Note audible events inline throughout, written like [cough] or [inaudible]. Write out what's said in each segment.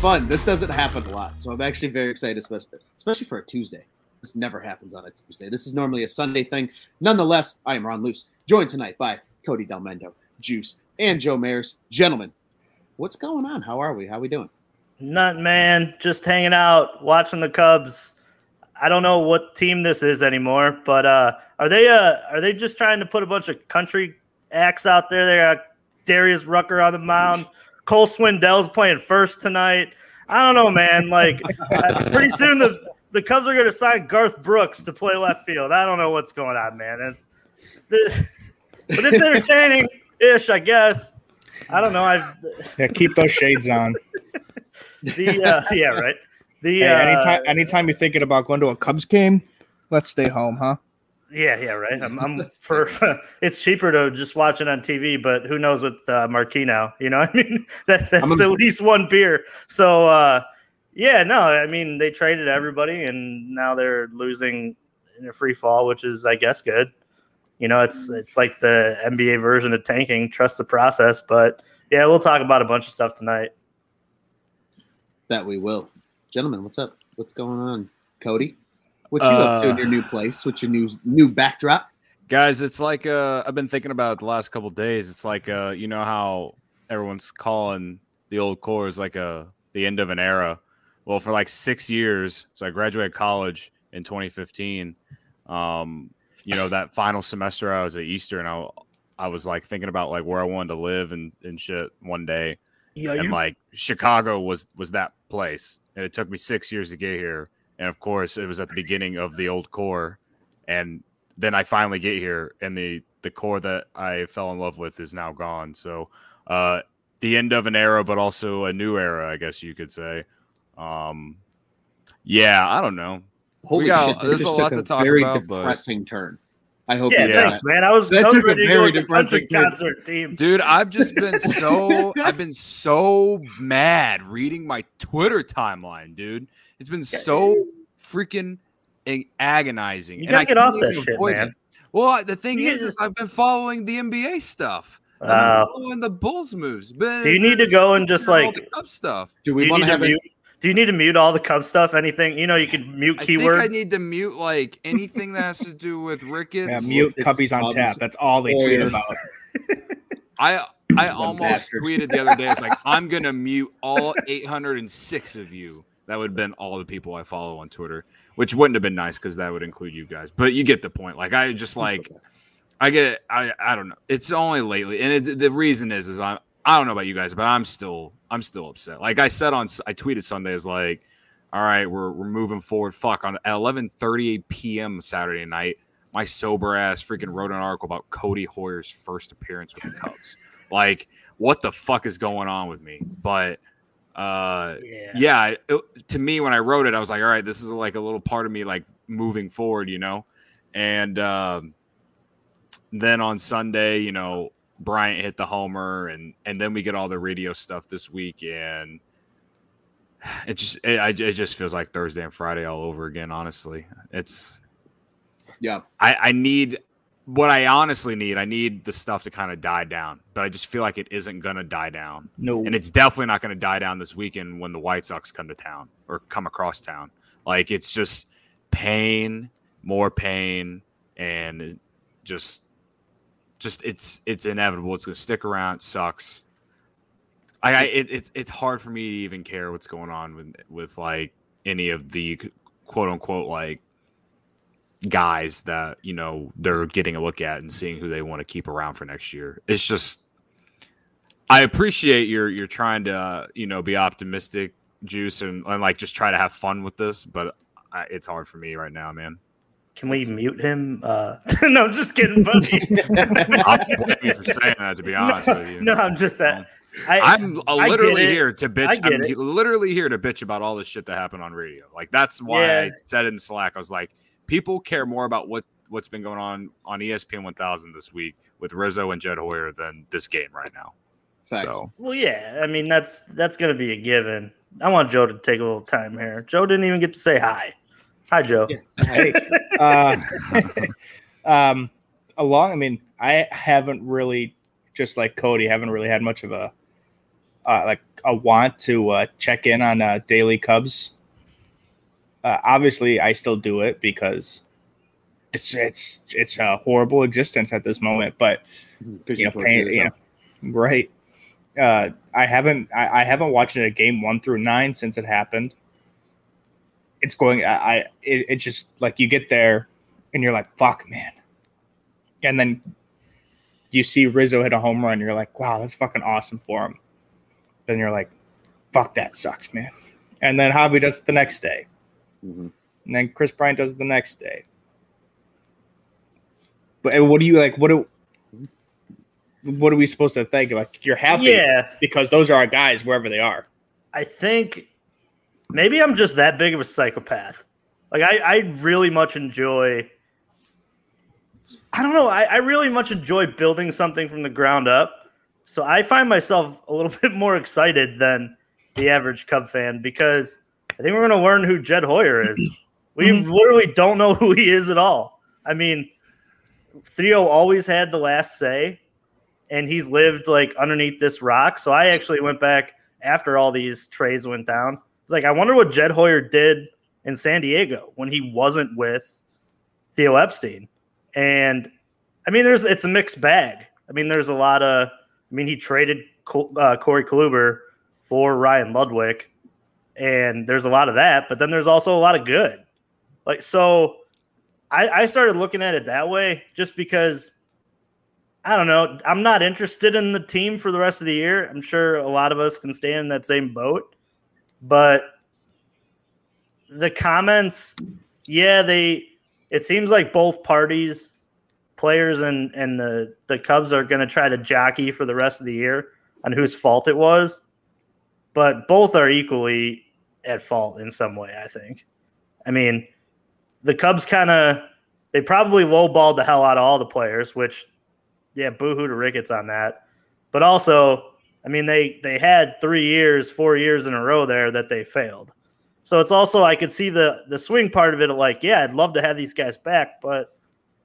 fun. This doesn't happen a lot, so I'm actually very excited, especially especially for a Tuesday. This never happens on a Tuesday. This is normally a Sunday thing. Nonetheless, I am Ron Luce, joined tonight by Cody Delmendo, Juice, and Joe Maris. Gentlemen, what's going on? How are we? How are we doing? Nothing, man. Just hanging out, watching the Cubs. I don't know what team this is anymore, but uh, are they uh, are they just trying to put a bunch of country acts out there? They got Darius Rucker on the mound. Cole Swindell's playing first tonight. I don't know, man. Like uh, pretty soon the the Cubs are going to sign Garth Brooks to play left field. I don't know what's going on, man. It's, but it's entertaining ish, I guess. I don't know. I yeah, keep those shades on. the uh, yeah, right. The Hey, uh, anytime, anytime you're thinking about going to a Cubs game, let's stay home, huh? Yeah, yeah, right. I'm, I'm [laughs] for. [laughs] it's cheaper to just watch it on TV, but who knows with uh, Marquee now? You know, [laughs] I mean, that, that's I'm a- at least one beer. So, uh, yeah, no, I mean, they traded everybody, and now they're losing in a free fall, which is, I guess, good. You know, it's it's like the NBA version of tanking. Trust the process, but yeah, we'll talk about a bunch of stuff tonight. That we will. Gentlemen, what's up? What's going on? Cody? What you up to in Uh, your new place? What's your new new backdrop? guys it's like uh i've been thinking about it the last couple days it's like uh you know how everyone's calling the old core is like a the end of an era well for like six years so i graduated college in 2015 um you know that final semester i was at eastern i, I was like thinking about like where i wanted to live and, and shit one day Yeah, and like chicago was was that place and it took me six years to get here and of course it was at the beginning of the old core and then i finally get here and the the core that i fell in love with is now gone so uh the end of an era but also a new era i guess you could say um yeah i don't know Holy got- shit! there's a lot took to talk very about, but- depressing turn. I hope. yeah, you Yeah. thanks, man. I was, That I was took a ready to very with the country depressing concert team. dude i've just been [laughs] so i've been so mad reading my twitter timeline dude it's been so freaking agonizing You gotta I get off that shit, man. it. well the thing You is, is i've been following the nba stuff I've been Uh, following the bulls moves but Do you need to go and just, like- the stuff Do do we you want need to to have mute? Do you need to mute all the Cub stuff? Anything you know, you could mute I keywords. think I need to mute like anything that has to do with Ricketts. Yeah, mute it's Cubbies on tap. That's all they tweet about. [laughs] I I almost bastards. tweeted the other day. It's like I'm gonna mute all 806 of you. That would have been all the people I follow on Twitter, which wouldn't have been nice because that would include you guys. But you get the point. Like I just like I get I I don't know. It's only lately, and it, the reason is is I I don't know about you guys, but I'm still I'm still upset. Like I said on I tweeted Sunday is like, all right, we're we're moving forward. Fuck on at 11:38 p.m. Saturday night. My sober ass freaking wrote an article about Codi Heuer's first appearance with the Cubs. [laughs] like, what the fuck is going on with me? But uh yeah. yeah, it- to me when I wrote it, I was like, all right, this is like a little part of me like moving forward, you know. And um, then on Sunday, you know, Bryant hit the homer, and and then we get all the radio stuff this week, and it just it, I- it just feels like Thursday and Friday all over again. Honestly, it's yeah? I, I need what I honestly need. I need the stuff to kind of die down, but I just feel like it isn't gonna die down No, and it's definitely not going to die down this weekend when the White Sox come to town or come across town. Like it's just pain, more pain, and just, just it's it's inevitable. It's going to stick around. It sucks. I, I it, it's it's hard for me to even care what's going on with with like any of the quote unquote like guys that you know they're getting a look at and seeing who they want to keep around for next year. It's just I appreciate you're you're trying to uh, you know be optimistic, juice, and, and like just try to have fun with this, but I, it's hard for me right now, man. Can we mute him? Uh, [laughs] no, just kidding, buddy. [laughs] I'll blame you for saying that, to be [laughs] honest no, with you. no, I'm just that. I, I'm uh, I literally here to bitch. I get I'm it. literally here to bitch about all this shit that happened on radio. Like that's why I said in Slack, I was like, people care more about what what's been going on on ESPN 1000 this week with Rizzo and Jed Hoyer than this game right now. Facts. So well, yeah. I mean, that's that's gonna be a given. I want Joe to take a little time here. Joe didn't even get to say hi. Hi, Joe. Yeah. hey, [laughs] uh, [laughs] um, along. I mean, I haven't really, just like Cody, haven't really had much of a uh, like a want to uh, check in on uh, daily Cubs. Uh, obviously, I still do it because it's it's it's a horrible existence at this moment. But you know, pain, you know, right? Uh, I haven't I, I haven't watched a game one through nine since it happened. It's going. I, I it, it just like you get there and you're like, fuck, man, and then you see Rizzo hit a home run. You're like, wow, that's fucking awesome for him. Then you're like, fuck, that sucks, man. And then Javi does it the next day, Mhm. and then Kris Bryant does it the next day. But what do you like? What do what are we supposed to think? Like you're happy, Yeah, because those are our guys wherever they are. I think maybe I'm just that big of a psychopath. Like I, I really much enjoy. I don't know. I, I really much enjoy building something from the ground up. So I find myself a little [laughs] bit more excited than the average Cub fan because I think we're going to learn who Jed Hoyer is. [clears throat] We Mhm. literally don't know who he is at all. I mean, Theo always had the last say, and he's lived like underneath this rock. So I actually went back after all these trades went down. It's like I wonder what Jed Hoyer did in San Diego when he wasn't with Theo Epstein. And I mean, there's it's a mixed bag. I mean, there's a lot of. I mean, he traded uh, Corey Kluber for Ryan Ludwick, and there's a lot of that. But then there's also a lot of good. Like so, I, I started looking at it that way just because I don't know. I'm not interested in the team for the rest of the year. I'm sure a lot of us can stand in that same boat. But the comments, yeah, they it seems like both parties, players and and the the Cubs are going to try to jockey for the rest of the year on whose fault it was. But both are equally at fault in some way, I think. I mean, the Cubs kind of they probably lowballed the hell out of all the players, which yeah, boohoo to Ricketts on that. But also, I mean, they they had three years, four years in a row there that they failed. So it's also I could see the the swing part of it. Like, yeah, I'd love to have these guys back, but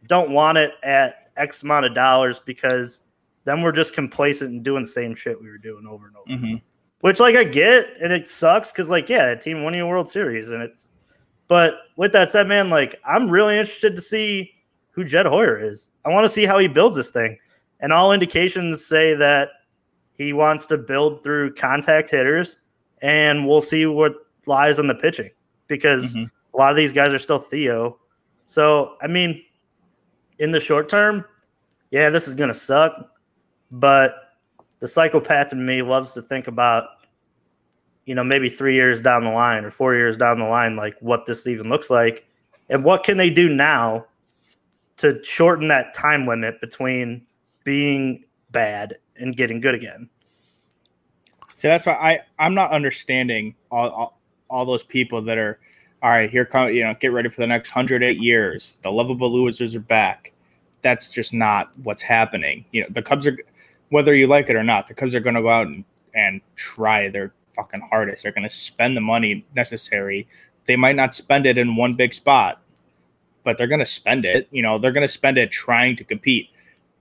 don't want it at X amount of dollars because then we're just complacent and doing the same shit we were doing over and over. Mm-hmm. Which like I get, and it sucks because like yeah, that team won you a World Series, and it's. But with that said, man, like I'm really interested to see who Jed Hoyer is. I want to see how he builds this thing, and all indications say that he wants to build through contact hitters, and we'll see what lies on the pitching because Mhm. a lot of these guys are still Theo. So I mean, in the short term, yeah, this is gonna suck, but the psychopath in me loves to think about you know maybe three years down the line or four years down the line like what this even looks like and what can they do now to shorten that time limit between being bad and getting good again So that's why I I'm not understanding all, all all those people that are all right. Here come you know get ready for the next hundred eight years. The lovable losers are back. That's just not what's happening. You know the Cubs are whether you like it or not. The Cubs are going to go out and, and try their fucking hardest. They're going to spend the money necessary. They might not spend it in one big spot, but they're going to spend it. You know they're going to spend it trying to compete.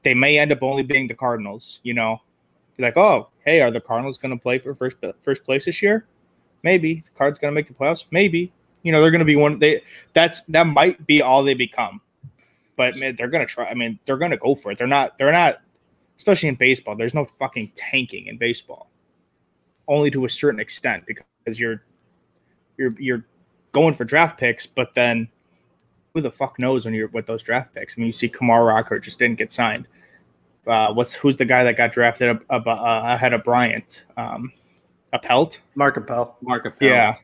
They may end up only being the Cardinals. You know be like, oh, hey, are the Cardinals going to play for first first place this year? Maybe the Cards going to make the playoffs. Maybe you know they're going to be one. They that's that might be all they become, but man, they're going to try. I mean, they're going to go for it. They're not. They're not. Especially in baseball, there's no fucking tanking in baseball. Only to a certain extent because you're you're you're going for draft picks, but then who the fuck knows when you're with those draft picks? I mean, you see Kumar Rocker just didn't get signed uh, what's who's the guy that got drafted ab- ab- uh, ahead of Bryant? Um, Appelt? mark appel Mark Appel. Yeah.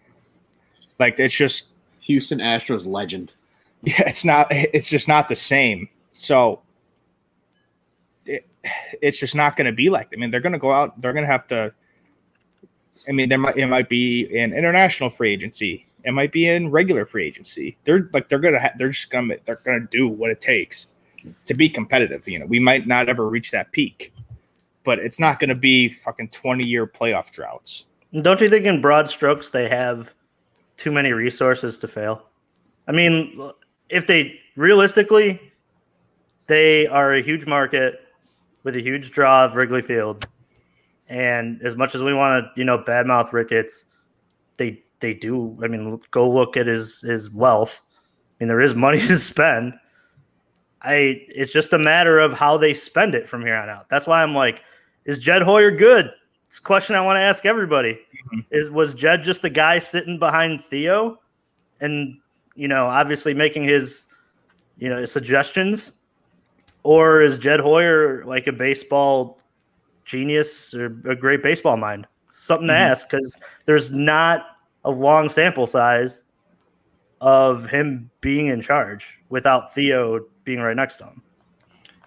Like it's just Houston Astros legend. [laughs] yeah, it's not it's just not the same. So it, it's just not going to be like. That. I mean, they're going to go out. They're going to have to. I mean, there might it might be in international free agency. It might be in regular free agency. They're like they're gonna ha- they're just gonna they're gonna do what it takes to be competitive. You know, we might not ever reach that peak, but it's not going to be fucking twenty year playoff droughts. don't you think in broad strokes they have too many resources to fail i mean if they realistically they are a huge market with a huge draw of Wrigley Field. And as much as we want to, you know, badmouth Ricketts, they they do. I mean, go look at his his wealth. I mean, there is money [laughs] to spend. I it's just a matter of how they spend it from here on out. That's why I'm like, is Jed Hoyer good? It's a question I want to ask everybody. Mm-hmm. Is was Jed just the guy sitting behind Theo and you know, obviously making his you know suggestions? Or is Jed Hoyer like a baseball genius or a great baseball mind? Something to mm-hmm. ask because there's not a long sample size of him being in charge without Theo being right next to him.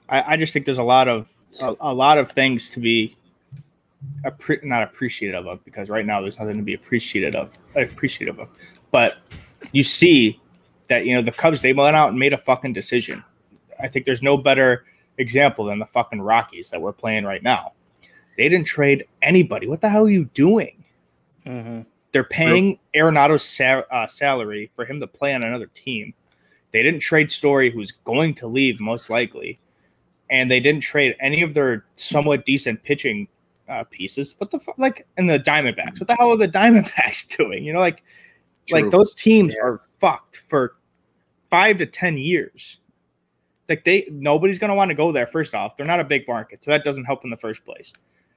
I, I just think there's a lot of a, a lot of things to be appre- not appreciative of because right now there's nothing to be appreciative of appreciative of. But you see that you know the Cubs they went out and made a fucking decision. I think there's no better example than the fucking Rockies that we're playing right now. They didn't trade anybody. What the hell are you doing? Mm-hmm. They're paying Arenado's sal- uh, salary for him to play on another team. They didn't trade Story, who's going to leave most likely, and they didn't trade any of their somewhat decent pitching uh, pieces. What the fuck? Like, in the Diamondbacks, what the hell are the Diamondbacks [laughs] doing? You know, like, True. like those teams yeah. are fucked for five to ten years. Like they, nobody's gonna want to go there. First off, they're not a big market, so that doesn't help in the first place.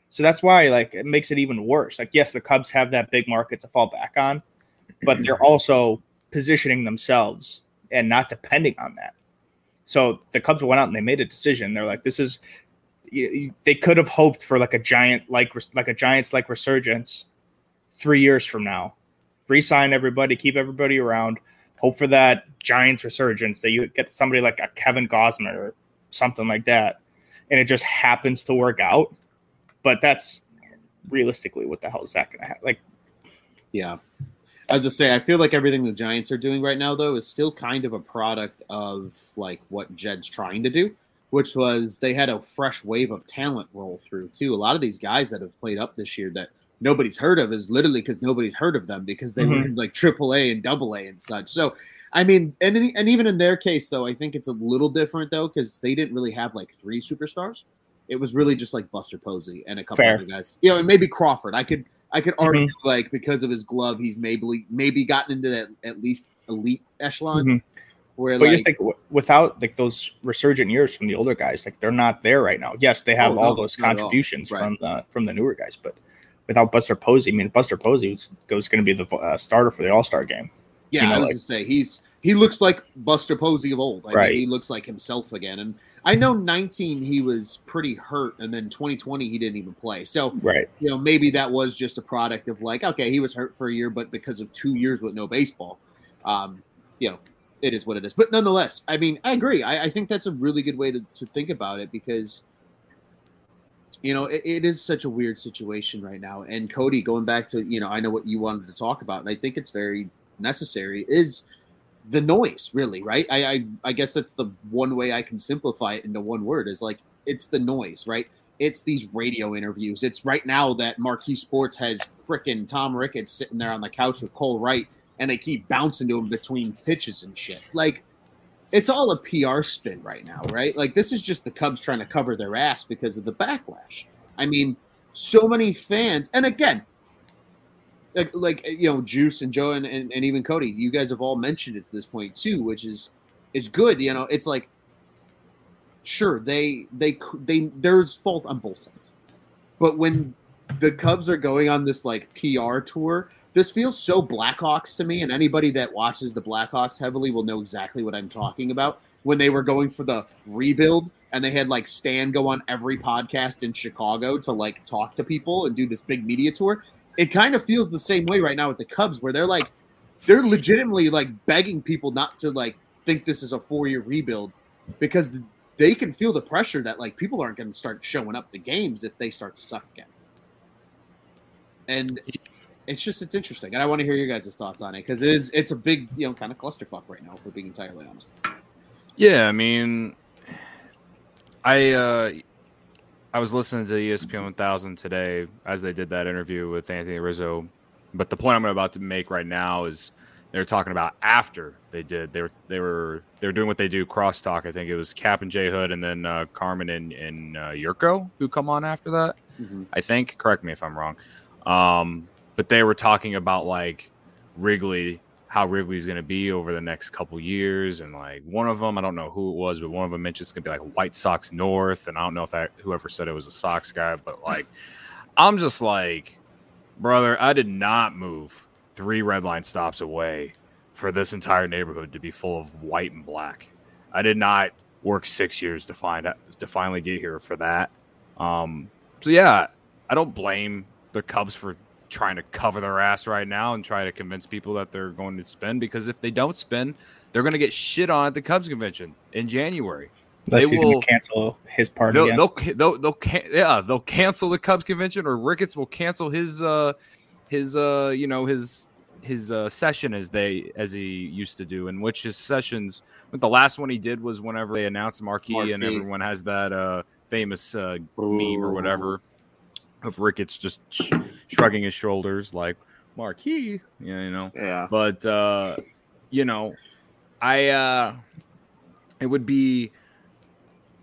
So that's why like it makes it even worse. Like yes, the Cubs have that big market to fall back on, but they're [clears throat] also positioning themselves and not depending on that. So the Cubs went out and they made a decision. They're like, this is they could have hoped for like a giant like like a Giants like resurgence three years from now. Resign everybody, keep everybody around, hope for that Giants resurgence that you get somebody like a Kevin Gausman or something like that, and it just happens to work out but that's realistically what the hell is that going to happen? Like, yeah. As I say, I feel like everything the Giants are doing right now, though, is still kind of a product of like what Jed's trying to do, which was they had a fresh wave of talent roll through too. A lot of these guys that have played up this year that nobody's heard of is literally because nobody's heard of them because they mm-hmm. were in like AAA and Double A and such. So, I mean, and and even in their case, though, I think it's a little different though because they didn't really have like three superstars. It was really just like Buster Posey and a couple Fair. other guys. You know, and maybe Crawford. I could I could argue mm-hmm. like because of his glove, he's maybe maybe gotten into that at least elite echelon. Mm-hmm. Where but like, just like without like those resurgent years from the older guys, like they're not there right now. Yes, they have oh, all no, those contributions all. Right. from the from the newer guys, but without Buster Posey, I mean Buster Posey was, was going to be the uh, starter for the All Star game. Yeah, you know, I was like, to say he's he looks like Buster Posey of old. I right. Mean, he looks like himself again, and I know 19 he was pretty hurt, and then 2020 he didn't even play. So right, you know maybe that was just a product of like okay he was hurt for a year, but because of two years with no baseball, um, you know it is what it is. But nonetheless, I mean I agree. I, I think that's a really good way to, to think about it because you know it, it is such a weird situation right now. And Cody, going back to you know I know what you wanted to talk about, and I think it's very necessary is the noise really right? I, I i guess that's the one way i can simplify it into one word is like it's the noise right? It's these radio interviews. It's right now that marquee sports has freaking tom ricketts sitting there on the couch with cole wright and they keep bouncing to him between pitches and shit. Like it's all a pr spin right now right? Like this is just the cubs trying to cover their ass because of the backlash. I mean so many fans and again like, like you know, Juice and Joe and, and, and even Cody, you guys have all mentioned it to this point too, which is is good. You know, it's like sure they they they there's fault on both sides, but when the Cubs are going on this like PR tour, this feels so Blackhawks to me, and anybody that watches the Blackhawks heavily will know exactly what I'm talking about. When they were going for the rebuild, and they had like Stan go on every podcast in Chicago to like talk to people and do this big media tour it kind of feels the same way right now with the Cubs, where they're like, they're legitimately like begging people not to like think this is a four year rebuild because they can feel the pressure that like people aren't going to start showing up to games if they start to suck again. And it's just it's interesting, and I want to hear your guys' thoughts on it because it is it's a big you know kind of clusterfuck right now, if we're being entirely honest. Yeah, I mean, I uh I was listening to ESPN 1000 today as they did that interview with Anthony Rizzo. But the point I'm about to make right now is they were talking about after they did. They were they were they were doing what they do crosstalk. I think it was Kap and J Hood, and then uh, Carmen and and uh, Yurko who come on after that. Mhm. I think. Correct me if I'm wrong. Um, but they were talking about like Wrigley, how Wrigley's going to be over the next couple years, and like one of them, I don't know who it was, but one of them mentioned it's going to be like White Sox North, and I don't know if that whoever said it was a Sox guy, but like [laughs] I'm just like, brother, I did not move three red line stops away for this entire neighborhood to be full of white and black. I did not work six years to find to finally get here for that. Um, so yeah, I don't blame the Cubs for trying to cover their ass right now and try to convince people that they're going to spend because if they don't spend, they're going to get shit on at the Cubs convention in January. Unless They will- cancel his party. They'll, again. they'll, they'll, they'll, yeah, they'll cancel the Cubs convention, or Ricketts will cancel his, uh, his, uh, you know, his, his uh, session as they as he used to do, in which his sessions. But the last one he did was whenever they announced the marquee, and everyone has that uh, famous uh, meme or whatever of Ricketts just sh- shrugging his shoulders like marquee, yeah, you know? Yeah. but uh you know i uh it would be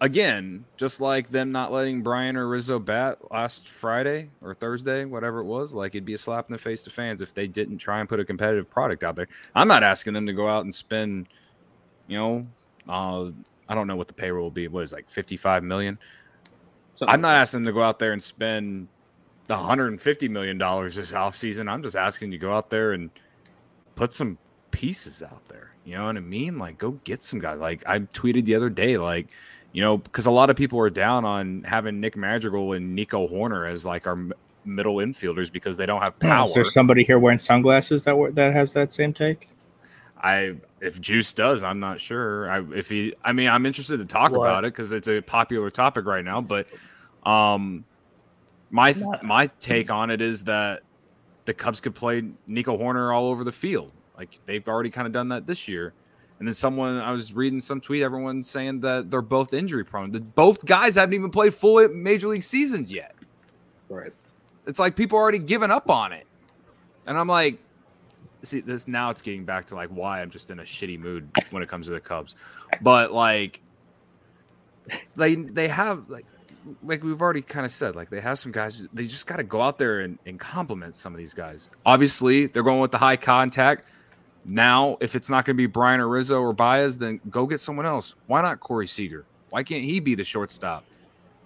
again just like them not letting bryant or rizzo bat last friday or thursday whatever it was like it'd be a slap in the face to fans if they didn't try and put a competitive product out there. I'm not asking them to go out and spend you know uh i don't know what the payroll will be. What is it, like 55 million? Something I'm not asking them to go out there and spend 150 million dollars this offseason. I'm just asking you to go out there and put some pieces out there. You know what I mean? Like go get some guys. Like I tweeted the other day, like you know, because a lot of people are down on having Nick Madrigal and Nico Hoerner as like our m- middle infielders because they don't have power. Is there somebody here wearing sunglasses that wa- that has that same take? I if Juice does, I'm not sure. I if he, I mean, I'm interested to talk What? about it because it's a popular topic right now. But um, my Not- my take [clears throat] on it is that the Cubs could play Nico Hoerner all over the field. Like they've already kind of done that this year. And then someone I was reading some tweet, everyone's saying that they're both injury prone. The, both guys haven't even played full major league seasons yet Right. it's like people are already given up on it. And I'm like, see, this now it's getting back to like why I'm just in a shitty mood when it comes to the Cubs. But like they they have like like we've already kind of said, like they have some guys they just gotta go out there and, and compliment some of these guys. Obviously, they're going with the high contact. Now, if it's not gonna be Bryant or Rizzo or Baez, then go get someone else. Why not Corey Seager? Why can't he be the shortstop?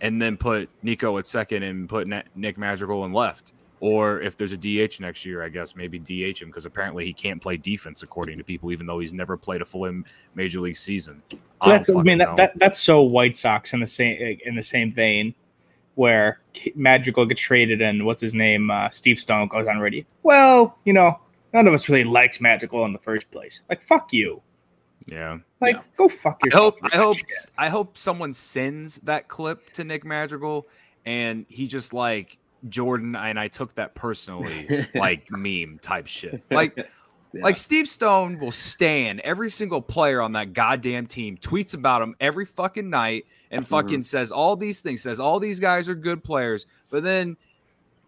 and then put Nico at second and put Nick Madrigal in left. Or if there's a DH next year, I guess maybe DH him because apparently he can't play defense according to people, even though he's never played a full major league season. I That's I mean that, that that's so White Sox in the same in the same vein, where Magical gets traded and what's his name uh, Steve Stone goes on radio. Well, you know, none of us really liked Magical in the first place. Like fuck you. yeah. Like Yeah. go fuck I yourself. hope I hope shit. I hope someone sends that clip to Nick Madrigal and he just like Jordan and I took that personally [laughs] like meme type shit. Like Yeah. Like Steve Stone will stand every single player on that goddamn team, tweets about him every fucking night, and Mhm. fucking says all these things, says all these guys are good players, but then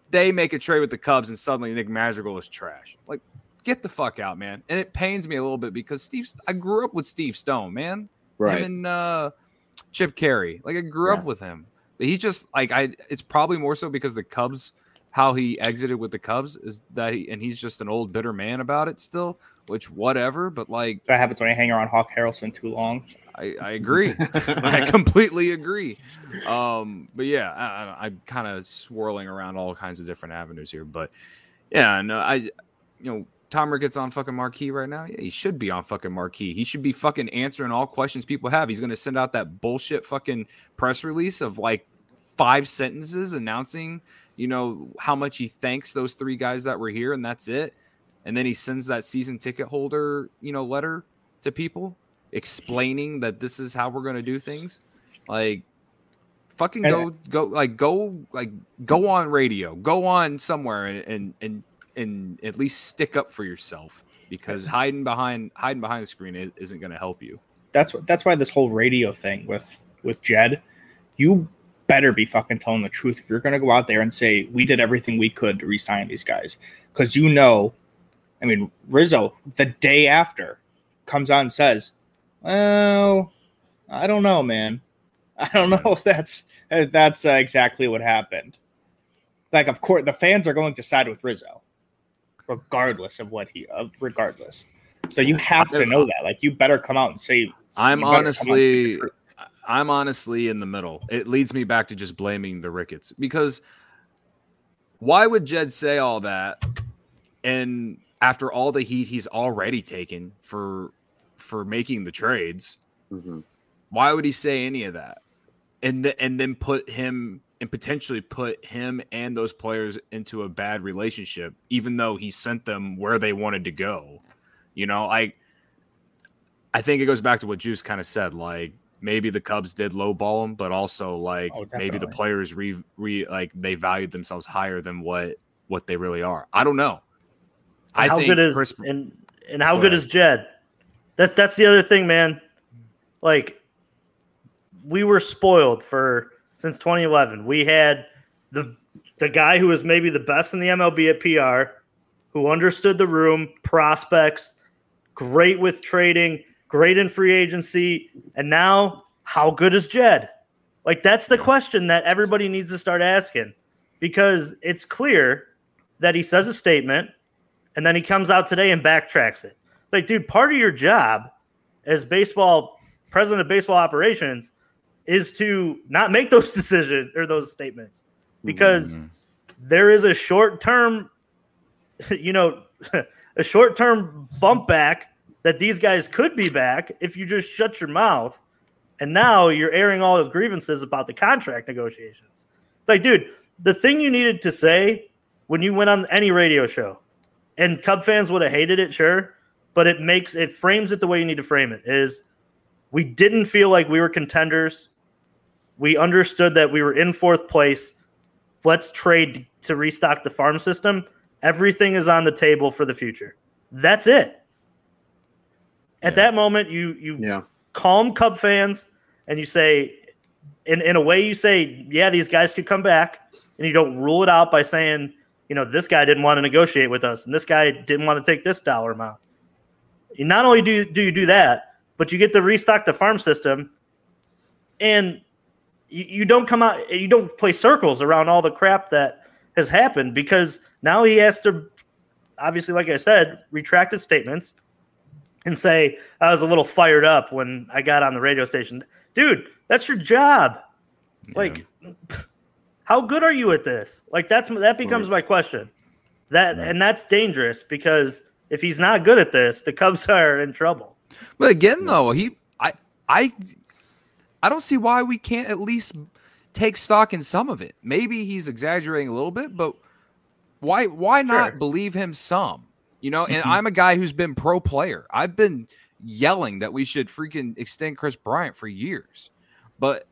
they make a trade with the Cubs and suddenly Nick Madrigal is trash. Like, get the fuck out, man. And it pains me a little bit because Steve, I grew up with Steve Stone, man. right. Him and uh, Chip Caray. Like I grew up with him. But he just like I. It's probably more so because the Cubs, how he exited with the Cubs is that he and he's just an old bitter man about it still. Which whatever, but like that happens when I hang around Hawk Harrelson too long. I, I agree. [laughs] I completely agree. Um, but yeah, I, I, I'm kind of swirling around all kinds of different avenues here. But yeah, no, I, you know, Tom Ricketts on fucking marquee right now. Yeah, he should be on fucking marquee. He should be fucking answering all questions people have. He's gonna send out that bullshit fucking press release of like five sentences announcing, you know, how much he thanks those three guys that were here, and that's it. And then he sends that season ticket holder, you know, letter to people explaining that this is how we're gonna do things. Like fucking go go like go like go on radio, go on somewhere and and and, and at least stick up for yourself because hiding behind hiding behind the screen is, isn't gonna help you. That's what that's why this whole radio thing with with Jed, you better be fucking telling the truth if you're gonna go out there and say we did everything we could to re-sign these guys. Because you know I mean, Rizzo the day after comes on and says, "Well, I don't know, man. I don't know if that's if that's uh, exactly what happened." Like, of course, the fans are going to side with Rizzo, regardless of what he, uh, regardless. So you have to know that. Like, you better come out and say. I'm you better come out and honestly, speak. I'm honestly in the middle. It leads me back to just blaming the Ricketts because why would Jed say all that? And after all the heat he's already taken for for making the trades, Mhm. why would he say any of that? And th- and then put him and potentially put him and those players into a bad relationship, even though he sent them where they wanted to go. You know, like I think it goes back to what Juice kind of said. Like maybe the Cubs did lowball him, but also like Oh, maybe the players re, re like they valued themselves higher than what what they really are. I don't know. I how think good is Kris, and and how Go good ahead. is Jed? That's that's the other thing, man. Like we were spoiled for since 2011. We had the the guy who was maybe the best in the MLB at PR, who understood the room, prospects, great with trading, great in free agency, and now how good is Jed? Like that's the question that everybody needs to start asking because it's clear that he says a statement and then he comes out today and backtracks it. It's like, dude, part of your job as baseball president of baseball operations is to not make [laughs] those decisions or those statements because Mhm. there is a short term, [laughs] you know, [laughs] a short term bump back that these guys could be back if you just shut your mouth. And now you're airing all the grievances about the contract negotiations. It's like, dude, the thing you needed to say when you went on any radio show, and Cub fans would have hated it, sure, but it makes it frames it the way you need to frame it is we didn't feel like we were contenders. We understood that we were in fourth place. Let's trade to restock the farm system. Everything is on the table for the future. That's it. At Yeah. that moment, you you Yeah. calm Cub fans and you say, in, in a way, you say, yeah, these guys could come back. And you don't rule it out by saying, you know, this guy didn't want to negotiate with us and this guy didn't want to take this dollar amount. You not only do, do you do that, but you get to restock the farm system and you, you don't come out, you don't play circles around all the crap that has happened because now he has to, obviously, like I said, retract his statements and say I was a little fired up when I got on the radio station. Dude, that's your job. Like, [laughs] how good are you at this? Like, that's that becomes my question. That Right. and that's dangerous because if he's not good at this, the Cubs [laughs] are in trouble. But again, though, he I I I don't see why we can't at least take stock in some of it. Maybe he's exaggerating a little bit, but why why not believe him some? You know, and mm-hmm. I'm a guy who's been pro player. I've been yelling that we should freaking extend Kris Bryant for years. But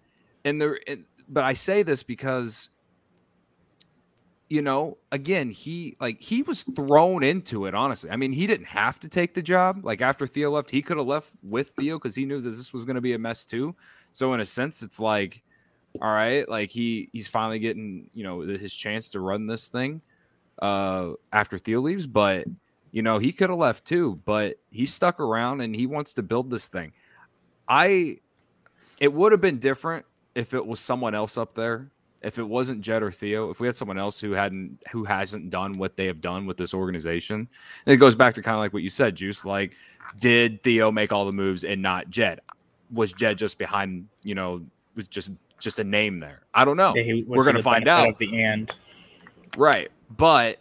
and the and, but I say this because you know, again, he like he was thrown into it. Honestly, I mean, he didn't have to take the job. Like after Theo left, he could have left with Theo because he knew that this was going to be a mess too. So in a sense, it's like, all right, like he he's finally getting you know his chance to run this thing uh after Theo leaves, but you know he could have left too. But he stuck around and he wants to build this thing. I, it would have been different if it was someone else up there if it wasn't Jed or Theo, if we had someone else who hadn't who hasn't done what they have done with this organization, it goes back to kind of like what you said, Juice. Like, did Theo make all the moves and not Jed? Was Jed just behind? You know, was just just a name there? I don't know. Yeah, We're gonna find out. of the end. Right. But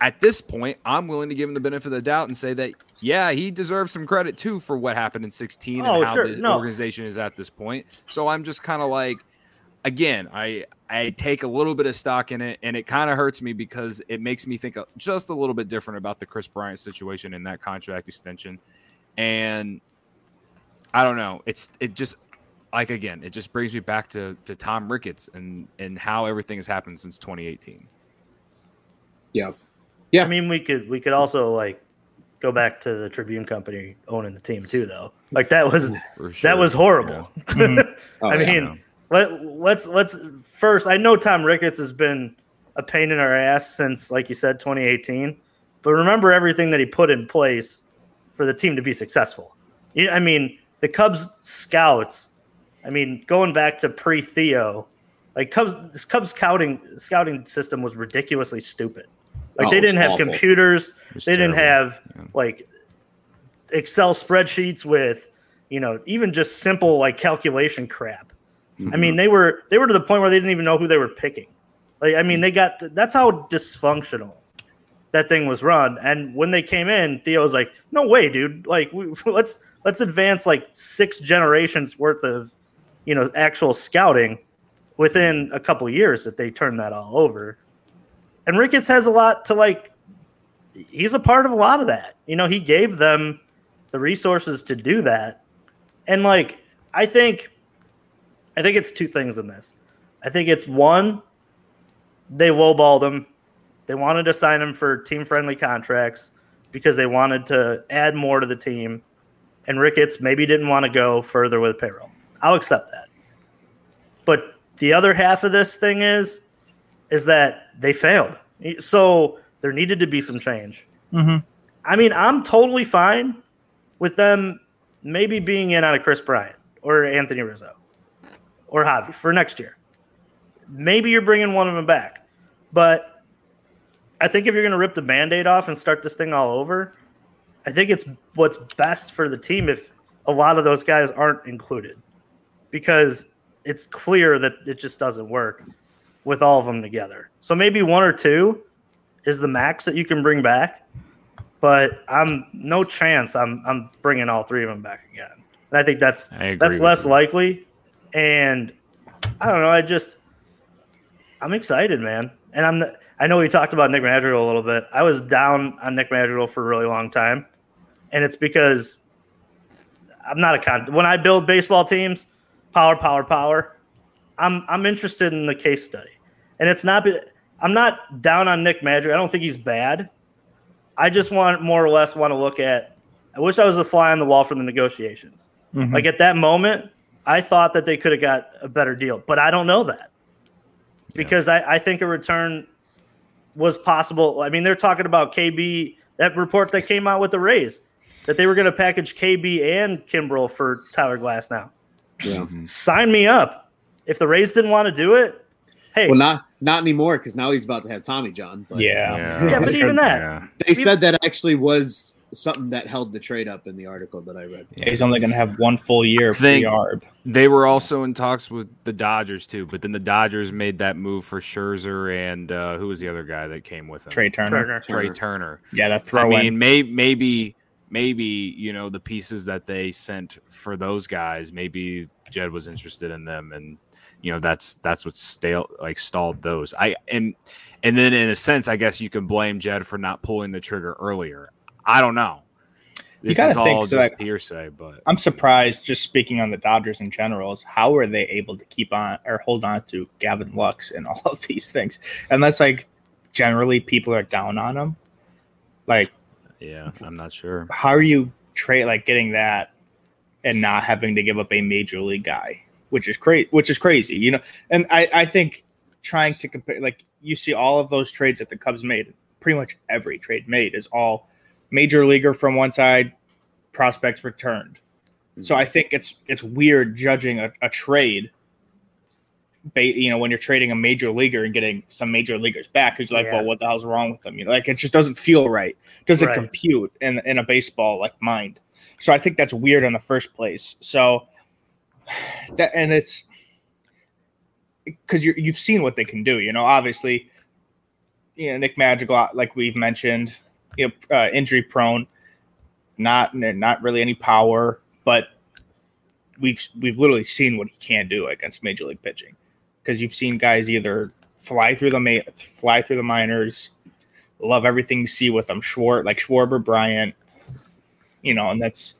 at this point, I'm willing to give him the benefit of the doubt and say that, yeah, he deserves some credit too for what happened in 16 Oh, and how sure. the No. organization is at this point. So I'm just kind of like, again, I I take a little bit of stock in it, and it kind of hurts me because it makes me think just a little bit different about the Kris Bryant situation and that contract extension. And I don't know. It's it just like again, it just brings me back to to Tom Ricketts and and how everything has happened since 2018. Yeah. Yeah. I mean, we could we could also like go back to the Tribune Company owning the team too, though. Like that was sure. that was horrible. [laughs] Mhm. Oh, I yeah. mean, let, let's let's first. I know Tom Ricketts has been a pain in our ass since, like you said, 2018. but remember everything that he put in place for the team to be successful. You- I mean, the Cubs scouts. I mean, going back to pre Theo, like Cubs, this Cubs scouting scouting system was ridiculously stupid. Like Oh, they didn't have awful. computers. They didn't have Yeah. like Excel spreadsheets with, you know, even just simple like calculation crap. I Mm-hmm. mean, they were they were to the point where they didn't even know who they were picking. Like, I mean, they got that's how dysfunctional that thing was run. And when they came in, Theo was like, "No way, dude! Like, we, [laughs] let's let's advance like six generations worth of, you know, actual scouting within a couple years that they turned that all over." And Ricketts has a lot to like. He's a part of a lot of that. You know, he gave them the resources to do that, and like, I think. I think it's two things in this. I think it's one, they lowballed him. They wanted to sign him for team friendly contracts because they wanted to add more to the team. And Ricketts maybe didn't want to go further with payroll. I'll accept that. But the other half of this thing is is that they failed. So there needed to be some change. Mhm. I mean, I'm totally fine with them maybe being in on a Kris Bryant or Anthony Rizzo or Javi for next year. Maybe you're bringing one of them back, but I think if you're going to rip the band-aid off and start this thing all over, I think it's what's best for the team if a lot of those guys aren't included because it's clear that it just doesn't work with all of them together. So maybe one or two is the max that you can bring back, but I'm no chance I'm I'm bringing all three of them back again. And I think that's I that's less you. likely. And I don't know. I just I'm excited, man. And I'm I know we talked about Nick Madrigal a little bit. I was down on Nick Madrigal for a really long time, and it's because I'm not a con. When I build baseball teams, power, power, power. I'm I'm interested in the case study, and it's not. I'm not down on Nick Madrigal. I don't think he's bad. I just want more or less want to look at. I wish I was a fly on the wall from the negotiations. Mhm. Like at that moment, I thought that they could have got a better deal, but I don't know that because I, I think a return was possible. I mean, they're talking about KB, that report that came out with the Rays, that they were going to package KB and Kimbrel for Tyler Glasnow. Yeah. Mhm. Sign me up. If the Rays didn't want to do it, hey, Well, not not anymore because now he's about to have Tommy John. But yeah. Yeah. yeah, but [laughs] even that, Yeah. they said that actually was something that held the trade up in the article that I read. Yeah, he's only going to have one full year of Think- free arb. They were also in talks with the Dodgers too, but then the Dodgers made that move for Scherzer and uh, who was the other guy that came with him? Trea Turner. Turner. Trea Turner. Yeah, that I throw mean, in. may, maybe maybe you know the pieces that they sent for those guys. Maybe Jed was interested in them, and you know that's that's what stale like stalled those. I and and then in a sense, I guess you can blame Jed for not pulling the trigger earlier. I don't know. This is think, all so, just like, hearsay, but I'm surprised, just speaking on the Dodgers in general, is how are they able to keep on or hold on to Gavin Lux and [laughs] all of these things? Unless like generally people are down on him. Like, yeah, I'm not sure. how are you trade like getting that and not having to give up a major league guy, which is great, which is crazy, you know? And I, I think trying to compare like you see all of those trades that the Cubs made, pretty much every trade made is all major leaguer from one side, prospects returned. So mm-hmm. I think it's it's weird judging a, a trade. Ba- you know, when you're trading a major leaguer and getting some major leaguers back, because you're like, Yeah. well, what the hell's wrong with them? You know, like it just doesn't feel right. Doesn't Right. compute in in a baseball like mind. So I think that's weird in the first place. So that and it's because you you've seen what they can do. You know, obviously, you know Nick Madrigal, like we've mentioned, you know, uh, injury prone, not not really any power, but we've we've literally seen what he can do against major league pitching because you've seen guys either fly through the ma- fly through the minors, love everything you see with them. Schwar like Schwarber, Bryant, you know, and that's.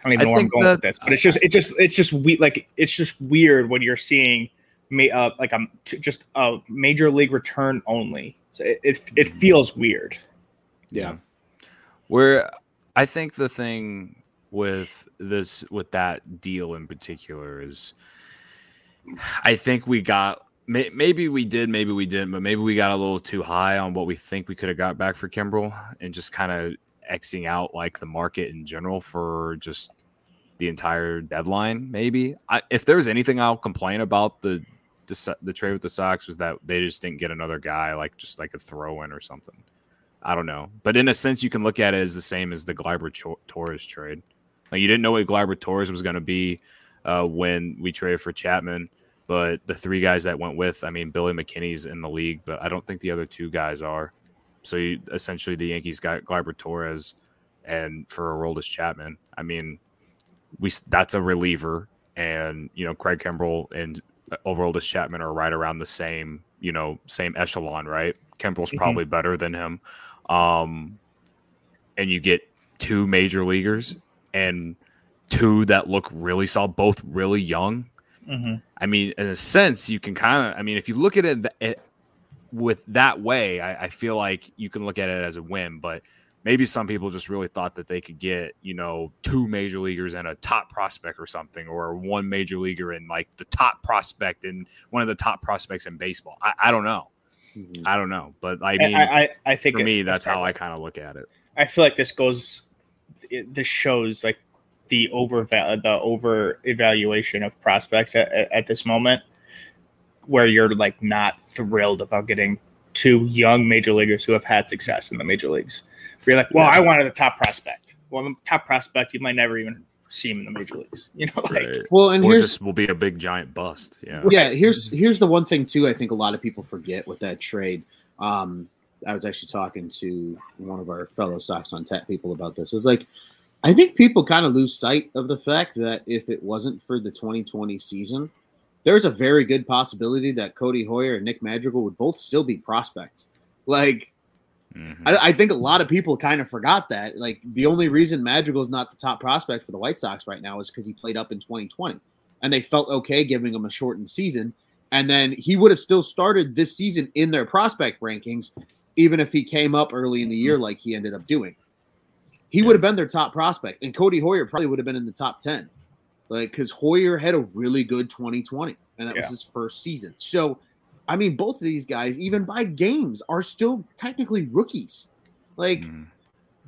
I don't even I know where I'm think going with this, but it's just it's just it's just we like it's just weird when you're seeing ma- uh, like a t- just a major league return only. So it, it it feels weird. Yeah. Where I think the thing with this with that deal in particular is I think we got maybe we did, maybe we didn't, but maybe we got a little too high on what we think we could have got back for Kimbrel and just kind of Xing out like the market in general for just the entire deadline. Maybe I, if there's anything I'll complain about the, the the trade with the Sox was that they just didn't get another guy like just like a throw in or something. I don't know, but in a sense, you can look at it as the same as the Gleyber Torres trade. Like you didn't know what Gleyber Torres was going to be uh, when we traded for Chapman, but the three guys that went with, I mean, Billy McKinney's in the league, but I don't think the other two guys are. So you, essentially, the Yankees got Gleyber Torres and for Aroldis Chapman. I mean, we that's a reliever, and you know Craig Kimbrel and Aroldis Chapman are right around the same you know same echelon, right? Kimbrel's mm-hmm. probably better than him, um, and you get two major leaguers and two that look really solid, both really young. Mm-hmm. I mean, in a sense, you can kind of. I mean, if you look at it, it with that way, I, I, feel like you can look at it as a win. But maybe some people just really thought that they could get, you know, two major leaguers and a top prospect or something, or one major leaguer and like the top prospect and one of the top prospects in baseball. I, I don't know. Mm-hmm. I don't know, but I mean, I, I, I think for it, me, that's how I kind of look at it. I feel like this goes, it, this shows like the over the over evaluation of prospects at, at this moment, where you're like not thrilled about getting two young major leaguers who have had success in the major leagues. Where you're like, well, I wanted the top prospect. Well, the top prospect you might never even see him in the major leagues. You know, [laughs] like right. well, and or here's just will be a big giant bust. Yeah, yeah. Here's here's the one thing too. I think a lot of people forget with that trade. Um, I was actually talking to one of our fellow Sox on Tap people about this. Is like I think people kind of lose sight of the fact that if it wasn't for the 2020 season, there's a very good possibility that Codi Heuer and Nick Madrigal would both still be prospects. Like, mm-hmm. I, I, think a lot of people kind of forgot that. Like, the only reason Madrigal is not the top prospect for the White Sox right now is because he played up in 2020 and they felt okay giving him a shortened season. And then he would have still started this season in their prospect rankings, even if he came up early in the year like he ended up doing he yeah. would have been their top prospect, and Codi Heuer probably would have been in the top ten, like because Heuer had a really good 2020, and that yeah. was his first season. So, I mean, both of these guys, even by games, are still technically rookies. Like mm.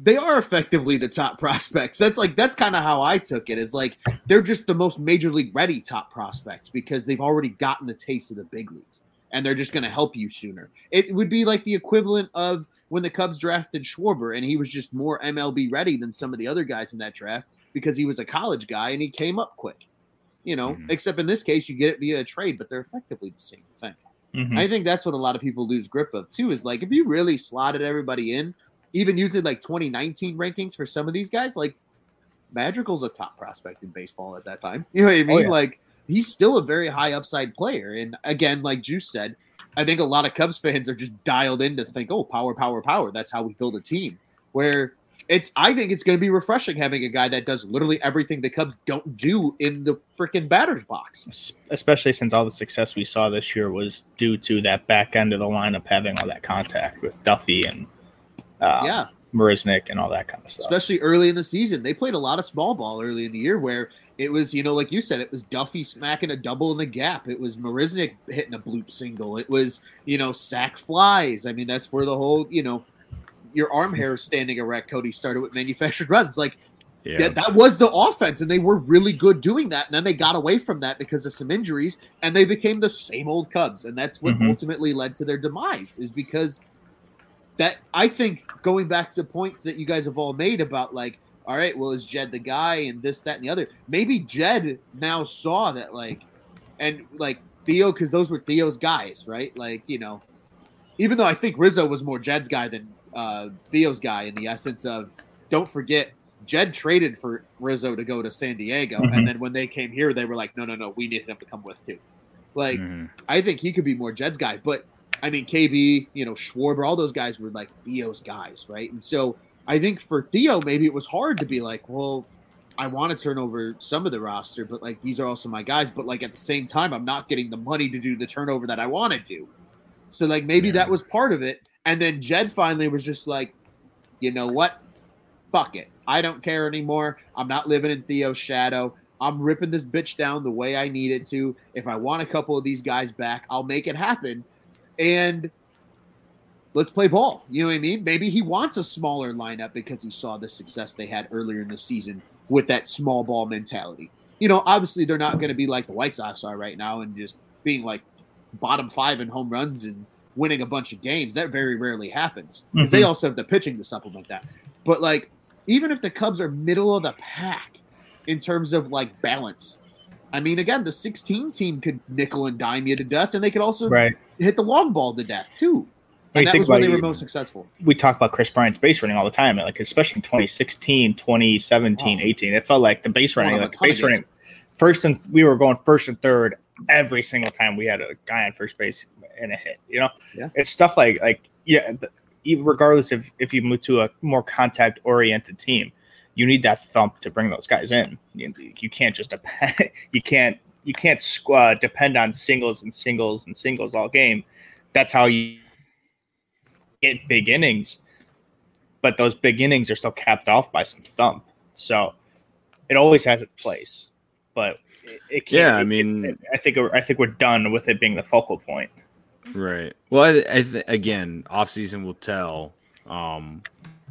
they are effectively the top [laughs] prospects. That's like that's kind of how I took it. Is like they're just the most major league ready top prospects because they've already gotten a taste of the big leagues, and they're just going to help you sooner. It would be like the equivalent of when the Cubs drafted Schwarber, and he was just more MLB ready than some of the other guys in that draft because he was a college guy and he came up quick. You know, mm-hmm. except in this case, you get it via a trade, but they're effectively the same thing. Mm-hmm. I think that's what a lot of people lose grip of too. Is like if you really slotted everybody in, even using like 2019 rankings for some of these guys, like Madrigal's a top prospect in baseball at that time. [laughs] You know what I oh, mean? Oh, yeah. Like he's still a very high upside player. And again, like Juice said, I think a lot of Cubs fans are just dialed in to think, oh, power, power, power. That's how we build a team. Where it's, I think it's going to be refreshing having a guy that does literally everything the Cubs don't do in the freaking batter's box. Especially since all the success we saw this year was due to that back end of the lineup having all that contact with Duffy and uh, yeah. Marisnick and all that kind of stuff. Especially early in the season, they played a lot of small ball early in the year where it was, you know, like you said, it was Duffy smacking a double in the gap. It was Marisnick hitting a bloop single. It was, you know, sack flies. I mean, that's where the whole, you know, your arm hair standing erect, Cody started with manufactured runs. Like yeah. that, that was the offense, and they were really good doing that. And then they got away from that because of some injuries, and they became the same old Cubs. And that's what mm-hmm. ultimately led to their demise, is because that I think going back to points that you guys have all made about like all right, well, is Jed the guy and this, that, and the other? Maybe Jed now saw that, like, and like Theo, because those were Theo's guys, right? Like, you know, even though I think Rizzo was more Jed's guy than uh, Theo's guy in the essence of, don't forget, Jed traded for Rizzo to go to San Diego. Mm-hmm. And then when they came here, they were like, no, no, no, we need him to come with too. Like, mm-hmm. I think he could be more Jed's guy. But I mean, KB, you know, Schwarber, all those guys were like Theo's guys, right? And so, I think for Theo, maybe it was hard to be like, well, I want to turn over some of the roster, but like these are also my guys. But like at the same time, I'm not getting the money to do the turnover that I want to do. So like maybe yeah. that was part of it. And then Jed finally was just like, you know what? Fuck it. I don't care anymore. I'm not living in Theo's shadow. I'm ripping this bitch down the way I need it to. If I want a couple of these guys back, I'll make it happen. And let's play ball. You know what I mean? Maybe he wants a smaller lineup because he saw the success they had earlier in the season with that small ball mentality. You know, obviously they're not going to be like the White Sox are right now and just being like bottom five in home runs and winning a bunch of games. That very rarely happens because mm-hmm. they also have the pitching to supplement that. But like, even if the Cubs are middle of the pack in terms of like balance, I mean, again, the 16 team could nickel and dime you to death, and they could also right. hit the long ball to death too. And that was when they were most successful. We talk about Kris Bryant's base running all the time, like especially in 2016, 2017, oh. 18. It felt like the base running, like base running, first and we were going first and third every single time we had a guy on first base and a hit. You know, yeah. it's stuff like like yeah. The, regardless if if you move to a more contact oriented team, you need that thump to bring those guys in. You, you can't just depend. [laughs] You can't you can't uh, depend on singles and singles and singles all game. That's how you get big innings, but those big innings are still capped off by some thump. So it always has its place, but it, it can't. Yeah, I mean, it, I think I think we're done with it being the focal point. Right. Well, I, I th- again, off season will tell. Um,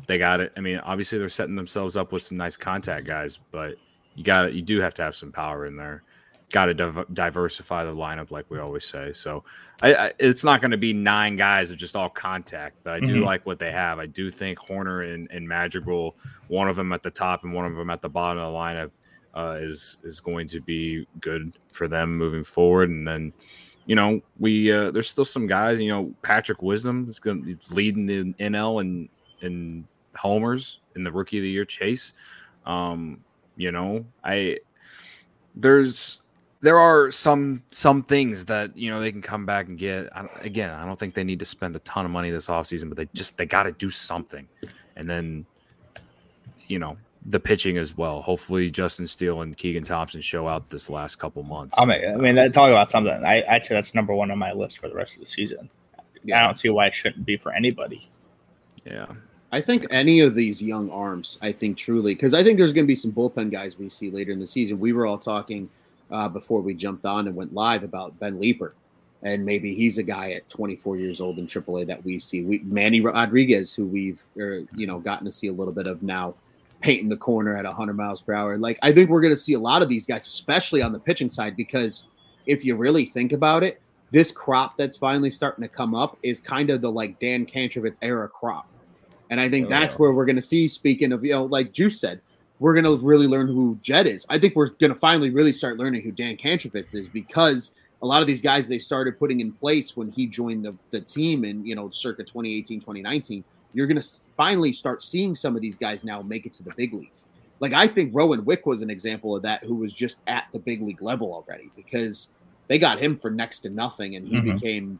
they got it. I mean, obviously they're setting themselves up with some nice contact guys, but you got. You do have to have some power in there got to div- diversify the lineup, like we always say. So I, I, it's not going to be nine guys of just all contact, but I do mm-hmm. like what they have. I do think Hoerner and, and, Madrigal, one of them at the top and one of them at the bottom of the lineup, uh, is is going to be good for them moving forward. And then, you know, we uh, there's still some guys. You know, Patrick Wisdom is going to leading the NL and and homers in the Rookie of the Year chase. Um, you know, I there's there are some some things that you know they can come back and get. I, again, I don't think they need to spend a ton of money this offseason, but they just they got to do something, and then you know the pitching as well. Hopefully, Justin Steele and Keegan Thompson show out this last couple months. I mean, I mean, that, talk about something. I, I'd say that's number one on my list for the rest of the season. Yeah. I don't see why it shouldn't be for anybody. Yeah. I think any of these young arms, I think truly, because I think there's going to be some bullpen guys we see later in the season. We were all talking uh, before we jumped on and went live about Ben Leeper. And maybe he's a guy at 24 years old in AAA that we see. We, Manny Rodriguez, who we've er, you know gotten to see a little bit of now, painting the corner at 100 miles per hour. Like I think we're going to see a lot of these guys, especially on the pitching side, because if you really think about it, this crop that's finally starting to come up is kind of the like Dan Kantrovitz era crop. And I think oh, that's yeah. where we're going to see, speaking of, you know, like Juice said, we're going to really learn who Jed is. I think we're going to finally really start learning who Dan Kantrovitz is because a lot of these guys they started putting in place when he joined the, the team in, you know, circa 2018, 2019. You're going to finally start seeing some of these guys now make it to the big leagues. Like I think Rowan Wick was an example of that, who was just at the big league level already because they got him for next to nothing, and he mm-hmm. became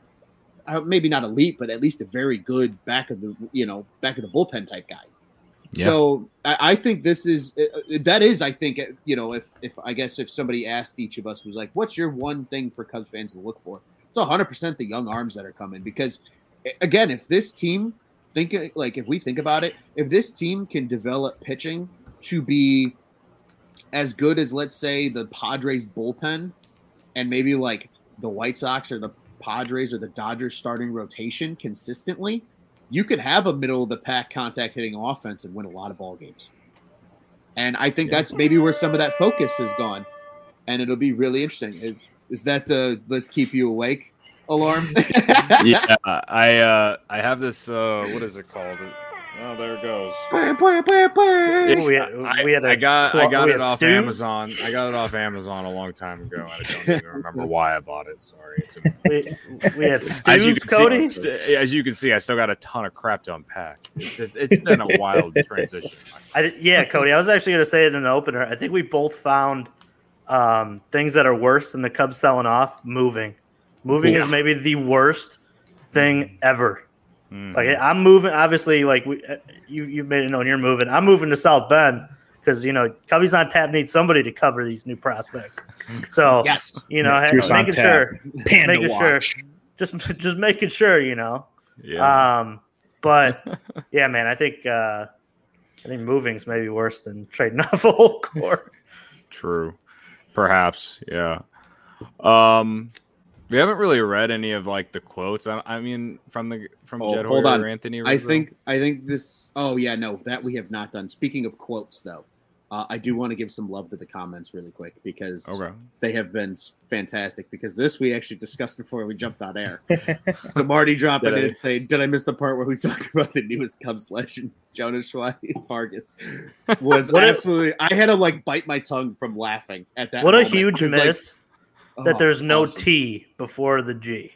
uh, maybe not elite, but at least a very good back of the you know back of the bullpen type guy. Yeah. So I, I, think this is uh, uh, that is I think uh, you know if if I guess if somebody asked each of us was like, what's your one thing for Cubs fans to look for? It's hundred percent the young arms that are coming because again, if this team think like if we think about it, if this team can develop pitching to be as good as let's say the Padres bullpen and maybe like the White Sox or the Padres or the Dodgers starting rotation consistently, you could have a middle of the pack contact hitting offense and win a lot of ball games. And I think yeah. that's maybe where some of that focus has gone. And it'll be really interesting. Is, is that the let's keep you awake alarm? [laughs] yeah, [laughs] I uh, I have this. Uh, what is it called? Oh, there it goes. we had, we had I got I got it off stews? Amazon. I got it off Amazon a long time ago. I don't even remember why I bought it. Sorry. It's a, we, we had [laughs] stews, as Cody. See, as you can see, I still got a ton of crap to unpack. It's, it's been a wild transition. I, yeah, Cody. I was actually going to say it in the opener. I think we both found um, things that are worse than the Cubs selling off. Moving, moving yeah. is maybe the worst thing ever Mm. Like I'm moving. Obviously, like we, uh, you you've made it known you're moving. I'm moving to South Bend because you know Cubbies on tap needs somebody to cover these new prospects. So yes, you know, making sure, Panda making watch. sure, just just making sure, you know. Yeah. Um, but [laughs] yeah, man, I think uh, I think moving's maybe worse than trading [laughs] off a whole core. True. Perhaps, yeah. Um, we haven't really read any of like the quotes. I, I mean, from the from Oh, Jed hold Hoyer on. or Anthony. I think I think this. Oh yeah, no, that we have not done. Speaking of quotes, though, uh, I do want to give some love to the comments really quick because Okay. they have been fantastic. Because this we actually discussed before we jumped on air. [laughs] so Marty dropping in saying, "Did I miss the part where we [laughs] talked about the newest Cubs legend, Jonas Schwei Fargus?" [laughs] Was absolutely. I had to like bite my tongue from laughing at that. What a huge huge 'cause, like, miss that oh, there's no awesome. T before the G.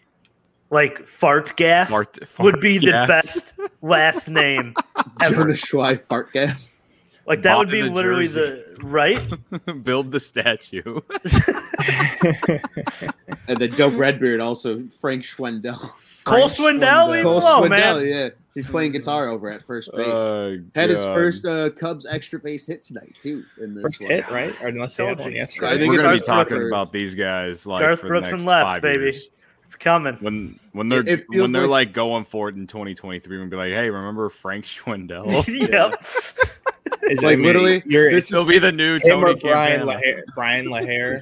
Like fart gas Fart- would fart be the best last name [laughs] ever. Jonas Schwei fart gas. Like that would be literally jersey. the right. [laughs] Build the statue. [laughs] And then Dope Redbeard also Frank Schwindel. Cole Frank Swindell, leave Cole alone, Swindell, man. yeah. He's playing guitar over at first base. Uh, Had his first uh, Cubs extra base hit tonight too. In this First one. hit, right? Or unless they had one yesterday. I think We're gonna be talking Brooks. about these guys like Garth for Brooks the and next left, five baby. years. It's coming. When when they're It- it when they're like- like, going for it in 2023, we'll be like, hey, remember Frank Schwindel? [laughs] yep. Is Like, I mean, literally, you're this He'll be the new him Tony Brian Campana. Lahair. Brian Lahair.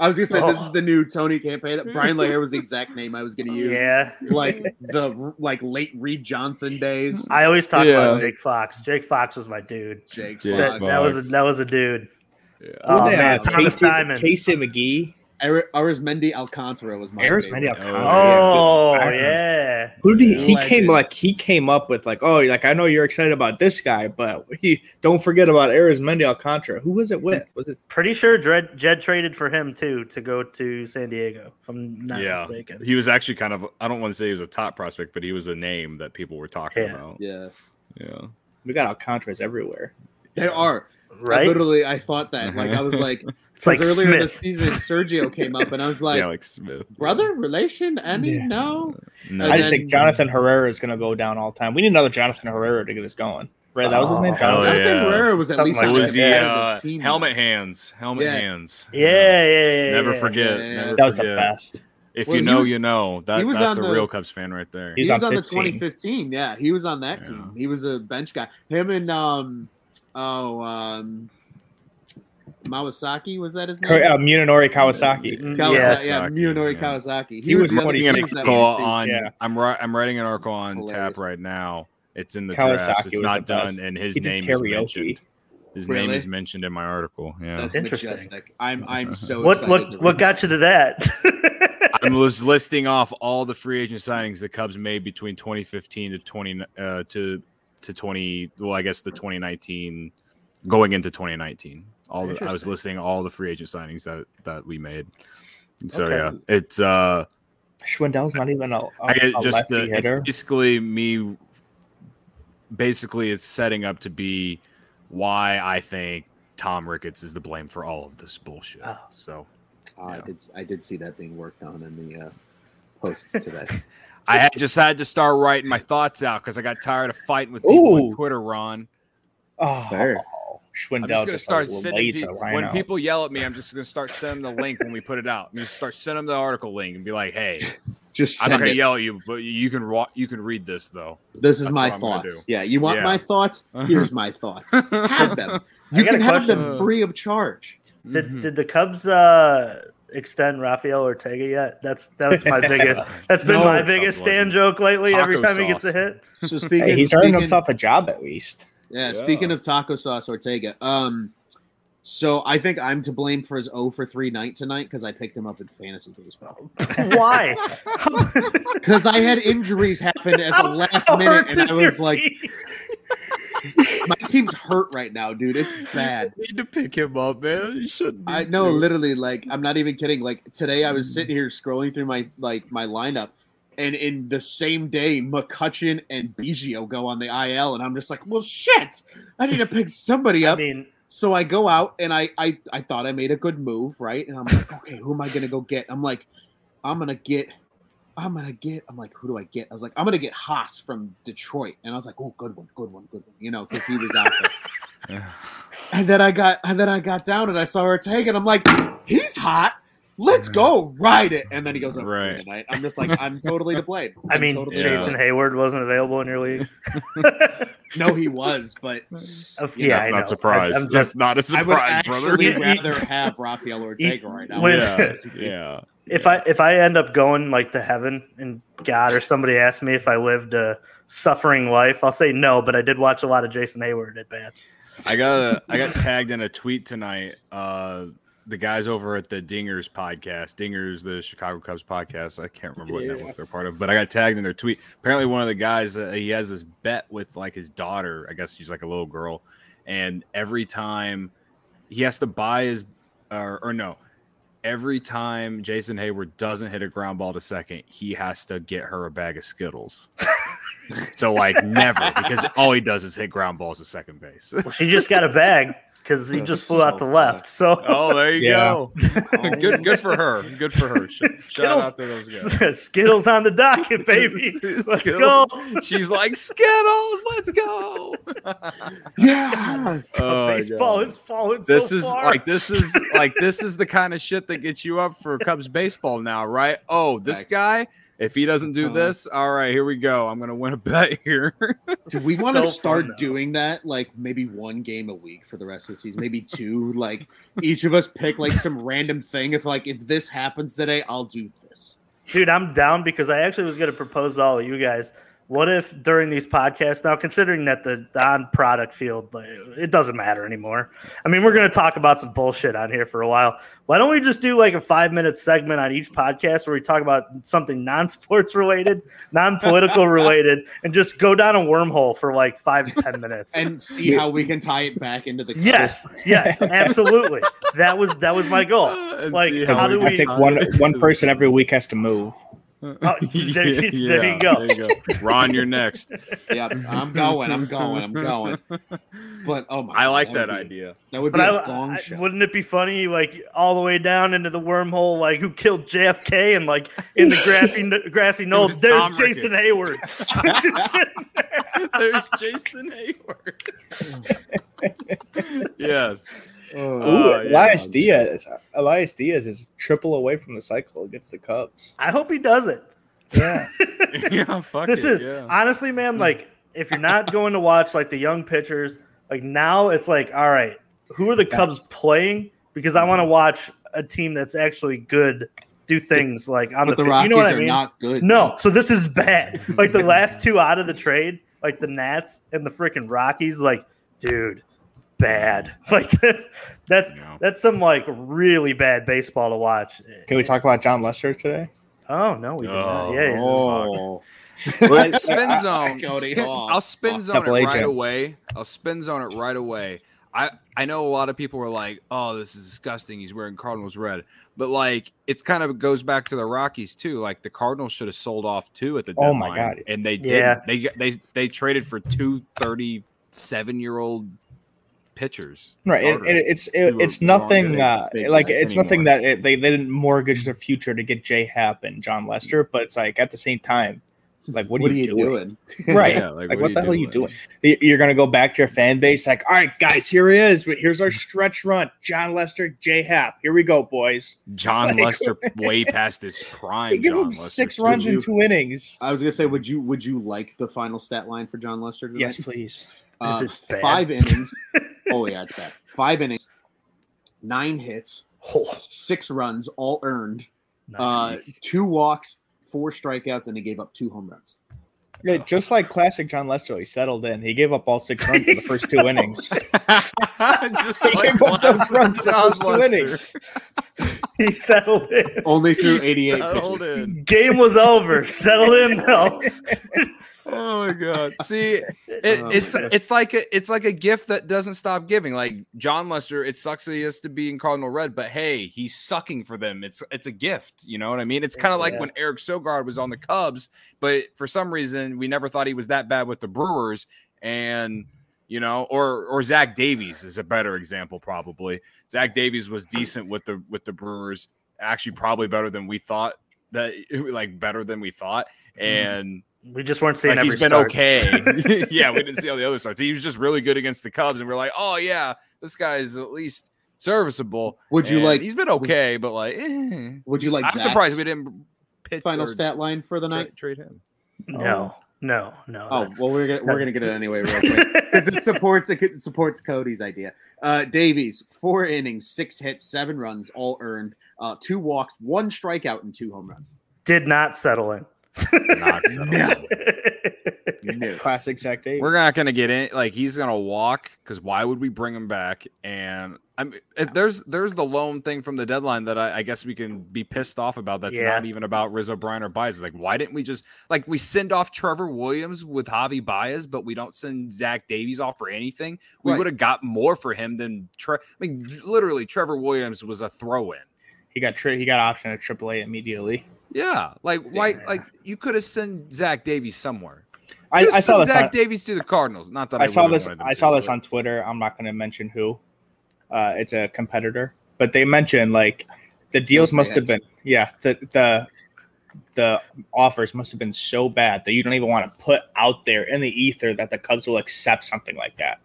I was gonna say this Oh. is the new Tony Campana. [laughs] Brian Lahair was the exact name I was gonna use. Yeah. Like [laughs] the like late Reed Johnson days. I always talk Yeah. about Jake Fox. Jake Fox was my dude. Jake, Jake That, Fox. that was a, that was a dude. Yeah. Oh, Who man, have? Thomas Casey, Diamond. Casey McGehee. Ari- Arismendy Alcantara was my Aris favorite. Alcantara. Oh yeah. yeah. Who did he, he came like he came up with like oh like I know you're excited about this guy but he don't forget about Arismendy Alcantara who was it with was it Pretty sure Jed, Jed traded for him too to go to San Diego. If I'm not yeah, mistaken. he was actually kind of. I don't want to say he was a top prospect, but he was a name that people were talking Yeah. about. Yeah, Yeah, we got Alcantaras everywhere they are. I Right? literally, I thought that. Like I was [laughs] like, It's like 'cause earlier Smith. this season, Sergio came up, and I was [laughs] like, Alex Smith. brother, relation, any? Yeah. No. No, And I just then- think Jonathan Herrera is going to go down all time we need another Jonathan Herrera to get us going right that was his name Oh, Jonathan Jonathan yeah. Herrera was at Something least like on was the the head of uh, team. helmet hands. Helmet Yeah. hands. Yeah, yeah, yeah, yeah. Never yeah. forget. Yeah. Never that was the best If Well, you know, was- you know. That was that's a the- real Cubs fan right there. He was on on, the 2015. Yeah, he was on that Yeah. team. He was a bench guy. Him and um, oh um, Mawasaki was that his name? uh, Munenori Kawasaki Mm, Kawasaki, yes. yeah, Munenori yeah. Kawasaki. He was the other- funny he reading an was that article one, too. on. Yeah. I'm I'm writing an article on Hilarious. tap right now. It's in the Kawasaki drafts. It's not done, best. and his He did name is mentioned. His name is mentioned in my article. Yeah, That's Interesting. majestic. I'm I'm [laughs] so What excited what what got you to that? [laughs] I was [laughs] listing off all the free agent signings the Cubs made between 2015 to 20 uh, to to 20. Well, I guess the 2019 going into 2019. All the, I was Interesting. listing all the free agent signings that that we made. And so Okay. yeah, it's uh. Schwindel's not even a, a, I get a just lefty the, hitter basically me. Basically, it's setting up to be why I think Tom Ricketts is the blame for all of this bullshit. Oh. So Uh, I did I did see that being worked on in the uh, posts [laughs] today. I had just had to start writing my thoughts out because I got tired of fighting with people on Ooh. Twitter, Ron. oh Fair. I'm just gonna just start sending people, when people yell at me. I'm just gonna start sending the link when we put it out. I'm just start sending them the article link and be like, "Hey, [laughs] Just I'm not gonna it. yell at you, but you can wa- you can read this though." This is That's my what I'm gonna thoughts. Yeah, you want Yeah. my thoughts? Here's my thoughts. Have them. [laughs] You can have them free of charge. did Mhm. did the Cubs uh extend Rafael Ortega yet? That's that's my biggest [laughs] that's been No. my biggest Cubs stand joke lately. Every Taco time he gets a hit. So [laughs] speaking, Hey, he's earned speaking- himself a job at least. Yeah, Yeah. speaking of taco sauce Ortega, um, so I think I'm to blame for his 0 for 3 night tonight because I picked him up in fantasy baseball. [laughs] Why? [laughs] Because I had injuries happen at the last How minute, and I was like, team? my team's hurt right now, dude. It's bad. need to pick him up, man. You shouldn't. I know, literally, like I'm not even kidding. Like today, I was mm. sitting here scrolling through my like my lineup, and in the same day, McCutchen and Biggio go on the IL, and I'm just like, well, shit, I need to pick somebody I up. mean, So I go out and I, I I thought I made a good move, right? And I'm like, [laughs] okay, who am I gonna go get? I'm like, I'm gonna get, I'm gonna get. I'm like, who do I get? I was like, I'm gonna get Haas from Detroit, and I was like, oh, good one, good one, good one, you know, because he was out there. [laughs] and then I got, and then I got down and I saw her Ortega, and I'm like, he's hot. Let's go ride it. And then he goes up Right. right. tonight. I'm just like, I'm totally to blame. [laughs] I I'm mean, totally Yeah. Jason. Heyward wasn't available in your league. [laughs] [laughs] No, he was, but Yeah, yeah, that's I not know. surprise. I, am that's just not a I would surprise, brother. actually You- you- rather have Rafael Ortega right now. when- yeah, yeah. if I if I end up going like to heaven and God or somebody asks me if I lived a suffering life, I'll say no. But I did watch a lot of Jason Heyward at bats. I got a, I got tagged in a tweet tonight. Uh, the guys over at the Dingers podcast, Dingers, the Chicago Cubs podcast. I can't remember what Yeah. network they're part of, but I got tagged in their tweet. Apparently, one of the guys uh, he has this bet with like his daughter. I guess she's like a little girl, and every time he has to buy his, or, or no, every time Jason Heyward doesn't hit a ground ball to second, he has to get her a bag of Skittles. [laughs] so like never because all he does is hit ground balls to second base. Well, she just got a bag [laughs] because he oh, just flew out so the left. So [laughs] Oh, there you Yeah. go. [laughs] good, good for her. Good for her. Sh- Shout [laughs] Skittles, out to those guys. Skittles on the docket, baby. Let's go. She's like Skittles. Let's go. Yeah. Oh, Baseball God. is falling. This so is far. like this is like this is the kind of shit that gets you up for Cubs baseball now, right? Oh, this Facts. guy. If he doesn't do this, all right, here we go. I'm gonna win a [laughs] bet here. Do we want to start fun, doing that? Like maybe one game a week for the rest of the season, maybe two. like each of us pick like some [laughs] random thing. If like if this happens today, I'll do this. Dude, I'm down because I actually was going to propose to all of you guys. What if during these podcasts now, considering that the on product field, it doesn't matter anymore. I mean, we're going to talk about some bullshit on here for a while. Why don't we just do like a five minute segment on each podcast where we talk about something non sports related, non political [laughs] related, and just go down a wormhole for like five to ten minutes? And see how we can tie it back into the Cubs. yes, yes, absolutely. That was that was my goal. [laughs] And Like, see how do we we- I think one one person every week has to move. [laughs] Oh, [laughs] there you- there you go. There you go. Ron, you're next. [laughs] Yeah, I'm going. I'm going. I'm going. But oh my! I like God, that would be- idea. That would be But a I, gong I- show. wouldn't it be funny, like all the way down into the wormhole, like who killed JFK, and like in the grassy, grassy knolls, there's Tom Jason Ricketts. Heyward. There. There's Jason Heyward. yes. Oh, Ooh, Oh, yeah. Elias Diaz. Elias Diaz is triple away from the cycle against the Cubs. I hope he does it. Yeah. [laughs] yeah, fuck this it, is yeah. honestly, man. Like, if you're not going to watch like the young pitchers, like now it's like, all right, who are the Cubs playing? Because I want to watch a team that's actually good do things like on but the, the. Rockies you know what I are mean? not good. No, so this is bad. [laughs] Like the last two out of the trade, like the Nats and the freaking Rockies, like, dude, bad. [laughs] Like that's that's Yeah. that's some like really bad baseball to watch. Can we talk about Jon Lester today? Oh no, we did not. Oh. Yeah, he's Oh, Well, [laughs] spin zone. Cody. I'll spin zone it right agent. away. I'll spin zone it right away. I I know a lot of people were like, "Oh, this is disgusting. He's wearing Cardinals red," but like it's kind of goes back to the Rockies too. Like the Cardinals should have sold off two at the Oh deadline. my God. And they did. Yeah. They they they traded for two 37 year old pitchers. Right. It, it, it's it, it's nothing uh, like guys it's nothing that it, they, they didn't mortgage their future to get J Hap and Jon Lester, but it's like at the same time, like what, what, are you, doing? doing? [laughs] Right. Yeah, Like, like, what, are the hell are you doing? You're gonna go back to your fan base, like, all right, guys, here he is. Here's our stretch run. Jon Lester, J Hap. Here we go, boys. John [laughs] Like- Lester [laughs] way past his prime. Give John him Lester, six too. runs in two innings. I was gonna say, would you would you like the final stat line for Jon Lester? Tonight? Yes, please. Uh, Is it bad? five innings. oh yeah, it's bad. Five innings, nine hits, six runs, all earned. nice. Uh, two walks, four strikeouts, and he gave up two home runs. Yeah, just like classic Jon Lester, he settled in. He gave up all six runs in the first two [laughs] innings. [laughs] Just [laughs] He like gave up those runs in the John first two Lester. innings. he settled in. Only through 88 pitches. in. Game was over. Settled in though. Oh my god! [laughs] See, it, Oh, it's it's like a it's like a gift that doesn't stop giving. Like Jon Lester, it sucks that he has to be in Cardinal red, but hey, he's sucking for them. It's it's a gift. You know what I mean? It's kind of like Yeah. when Eric Sogard was on the Cubs, but for some reason we never thought he was that bad with the Brewers, and you know, or or Zach Davies is a better example. Probably Zach Davies was decent with the with the Brewers, actually probably better than we thought. That [laughs] like better than we thought, mm-hmm. and We just weren't seeing like every he's been start. okay. [laughs] [laughs] yeah, we didn't see all the other starts. He was just really good against the Cubs, and we're like, oh yeah, this guy is at least serviceable. Would you And like? He's been okay, but like, eh. Would you like? I'm Zach's surprised we didn't pitch final stat line for the tra- night. trade him. No. No, no. Oh well, we're gonna we're gonna get it anyway, real quick, because it supports it supports Cody's idea. Uh, Davies, four innings, six hits, seven runs, all earned, uh, two walks, one strikeout, and two home runs. did not settle in. Not settled. No. No. Classic Zach Davies. We're not gonna get in. Like he's gonna walk because why would we bring him back? And I mean, if there's there's the loan thing from the deadline that I, I guess we can be pissed off about. That's Yeah. not even about Rizzo, Bryan, or Baez. It's like why didn't we just like we send off Trevor Williams with Javi Baez, but we don't send Zach Davies off for anything? We Right. would have got more for him than Tre- I mean, literally Trevor Williams was a throw in. he got tri- he got option at AAA immediately. Yeah, like why? Like you could have sent Zach Davies somewhere. I, I saw. Zach On, Davies to the Cardinals. Not that I, I saw this. I saw this on Twitter. I'm not going to mention who. Uh, it's a competitor, but they mentioned like the deals must have been yeah the the the offers must have been so bad that you don't even want to put out there in the ether that the Cubs will accept something like that.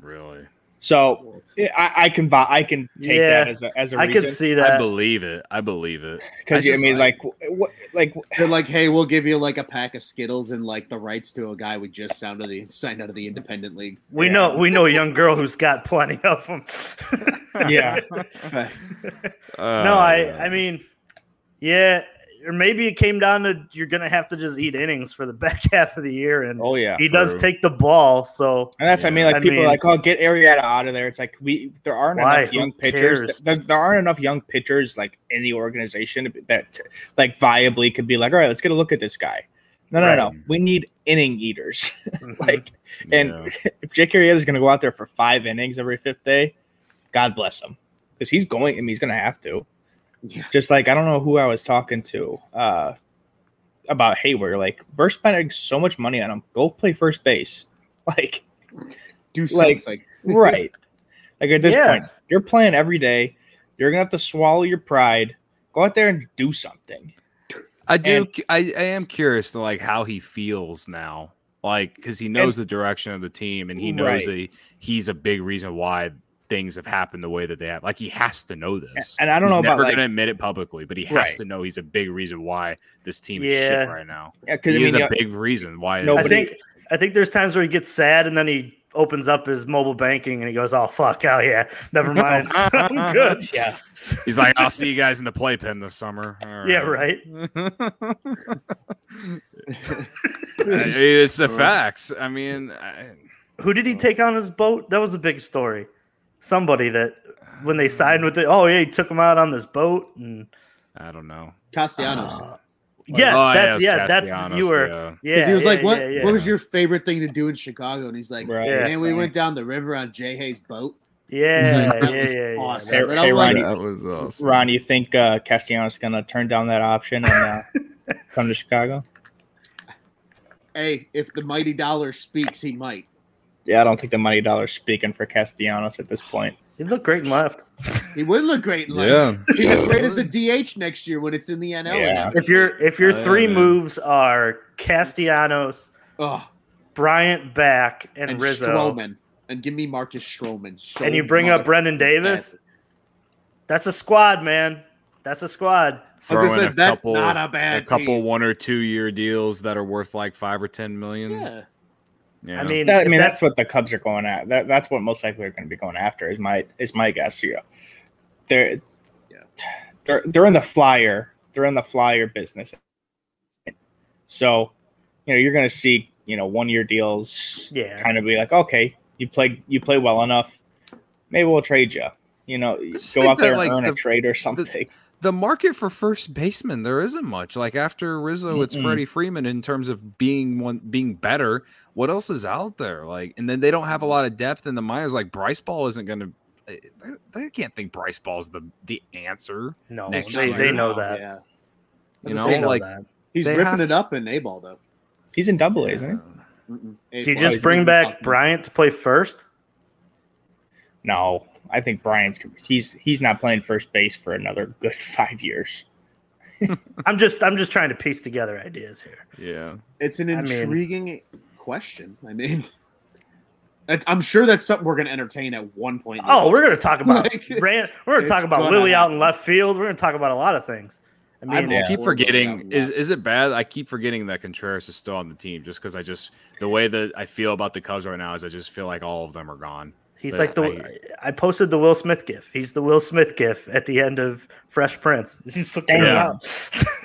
really. So I, I can buy, I can take Yeah, that as a as a I reason could see that. I believe it. I believe it. because I I, mean like- like what like They're like, hey, we'll give you like a pack of Skittles and like the rights to a guy we just signed out of the signed out of the independent league. we Yeah. know we know a young girl who's got plenty of them. yeah [laughs] no, I I uh. mean, yeah, or maybe it came down to you're gonna have to just eat innings for the [laughs] back half of the year, and oh yeah he does take the ball. So And that's I mean, like I people are mean- like, oh, get Arrieta out of there. It's like we there aren't Why? enough Who young pitchers. There, there aren't enough young pitchers like in the organization that like viably could be like, all right, let's get a look at this guy. No, no, no, Right. no. We need inning eaters. [laughs] mhm. like, and Yeah. [laughs] if Jake Arrieta is going to go out there for five innings every fifth day, God bless him because he's going. I mean, he's going to have to. Yeah. Just like I don't know who I was talking to uh, about Heyward. Like, we're spending so much money on him. Go play first base. [laughs] Like. Do Like- something. right. Like at this Yeah. point, you're playing every day. You're gonna have to swallow your pride. Go out there and do something. I do. And- I, I am curious to like how he feels now, like because he knows the direction of the team and he knows Right. that he's a big reason why things have happened the way that they have. Like he has to know this. And I don't he's know about never like, going to admit it publicly, but he has Right. to know he's a big reason why this team is shit right now. yeah, because He I is mean, a big reason why. No, I think I think there's times where he gets sad and then he opens up his mobile banking and he goes, "Oh fuck, oh yeah, never [laughs] mind, [laughs] I'm good." [laughs] yeah, He's like, I'll see you guys in the playpen this summer. All Yeah, right. it's the facts. I mean, I, Who did he take on his boat? That was a big story. Somebody that when they signed with it, oh yeah, he took him out on this boat and I don't know. Castellanos. uh, yes, Oh, that's it's yeah, that's Castellanos, you were yeah. yeah. Because he was yeah, like, "What? yeah, yeah. What was your favorite thing to do in Chicago?" And he's like, right. Yeah. "Man, we went down the river on Jay Hayes' boat." Yeah, He's yeah, like, "That yeah, was yeah, yeah. awesome." Hey, And hey, Ronnie, That was awesome. Ron, you think uh, Castellanos gonna turn down that option and uh, [laughs] come to Chicago? "Hey, if the mighty dollar speaks, he might." Yeah, I don't think the money dollar's speaking for Castellanos at this point. He looked great and left. [laughs] He would look great. In Yeah. London. He'd look great as a DH next year when it's in the NL. Yeah. If your if your Oh, yeah, three moves are Castellanos, oh, Bryant back, and, and Rizzo, Stroman, and give me Marcus Stroman. So and you bring up Brennen Davis, that's a squad, man. That's a squad. As I said, a that's couple, not a bad a couple team. one or two year deals that are worth like five or ten million. Yeah. Yeah. I mean, That, I mean, that's that's what the Cubs are going at. That, that's what most likely they're going to be going after. Is my is my guess. Yeah, they're Yeah. they're they're in the flyer. They're in the flyer business. So, you know, you're going to see you know one year deals. Yeah. kind of be like, okay, you play you play well enough. Maybe we'll trade you. You know, go out there that, and like, earn the- a trade or something. the market for first baseman there isn't much. Like after Rizzo, it's Mm-mm. Freddie Freeman in terms of being one being better. What else is out there? Like, and then they don't have a lot of depth in the minors. Like Bryce Ball isn't going to. Eh, they, they can't think Bryce Ball's the the answer. no, next they, year. they know that. Yeah. You know, They know like that. He's ripping have- it up in A ball though. He's in Double A, isn't he? Do you just bring back Bryant to play first? No, I think Brian's he's he's not playing first base for another good [laughs] five years. [laughs] I'm just I'm just trying to piece together ideas here. Yeah. It's an I mean- intriguing question. I mean, that's, I'm sure that's something we're going to entertain at one point. Oh, we're gonna talk about Like, [laughs] Ran- we're gonna talk about gonna Lily out in left field. We're gonna talk about a lot of things. I I mean, I Yeah. keep forgetting. Is is it bad? I keep forgetting that Contreras is still on the team just because I just the way that I feel about the Cubs right now is I just feel like all of them are gone. He's but like the. I, posted the Will Smith gif. He's the Will Smith gif at the end of Fresh Prince. [laughs] He's looking Yeah. around.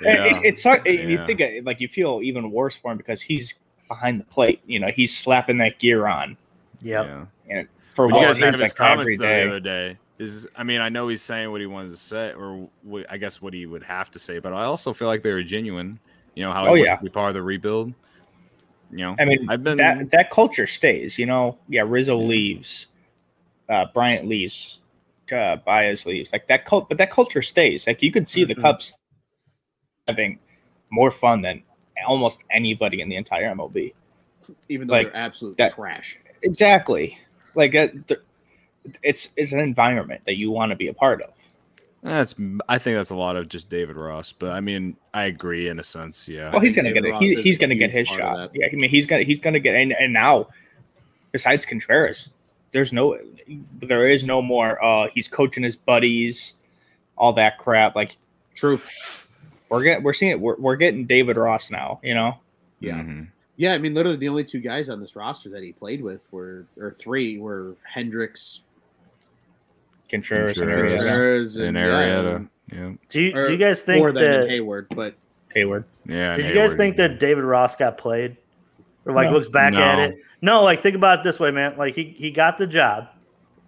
And it- it's not, and you think uh, like you feel even worse for him because he's behind the plate. You know, he's slapping that gear on yep. Yeah. and for What you guys think seems of his like comments though, the other day? Is I mean I know he's saying what he wanted to say, or what, I guess what he would have to say, but I also feel like they were genuine. You know how he Oh, wants yeah. to be part of the rebuild. You know, I mean, I've been that that culture stays. You know, yeah, Rizzo Yeah. leaves, uh, Bryant leaves, uh, Baez leaves. Like that cult, but that culture stays. Like you can see the Mhm. Cubs having more fun than almost anybody in the entire MLB. even though Like, they're absolute that- trash. Exactly. Like uh, th- it's it's an environment that you want to be a part of. that's I think that's a lot of just David Ross, but I mean I agree in a sense. Yeah, Well, he's gonna get it. Ross He, is he's gonna get his shot. Yeah, I mean, he's gonna he's gonna get and, and now, besides Contreras, there's no there is no more. Uh, he's coaching his buddies, all that crap. Like True. we're getting we're seeing it. We're, we're getting David Ross now. You know, Yeah. Mhm. Yeah, I mean, literally the only two guys on this roster that he played with were, or three, were Hendricks, Contreras, and Contreras. Arrieta. Contreras, and and, Arrieta. yeah, Yeah, Do you or do you guys think that? Heyward, but Heyward. yeah. Did and you guys think yeah. that David Ross got played, or like No. looks back at it? No, like think about it this way, man. Like he he got the job,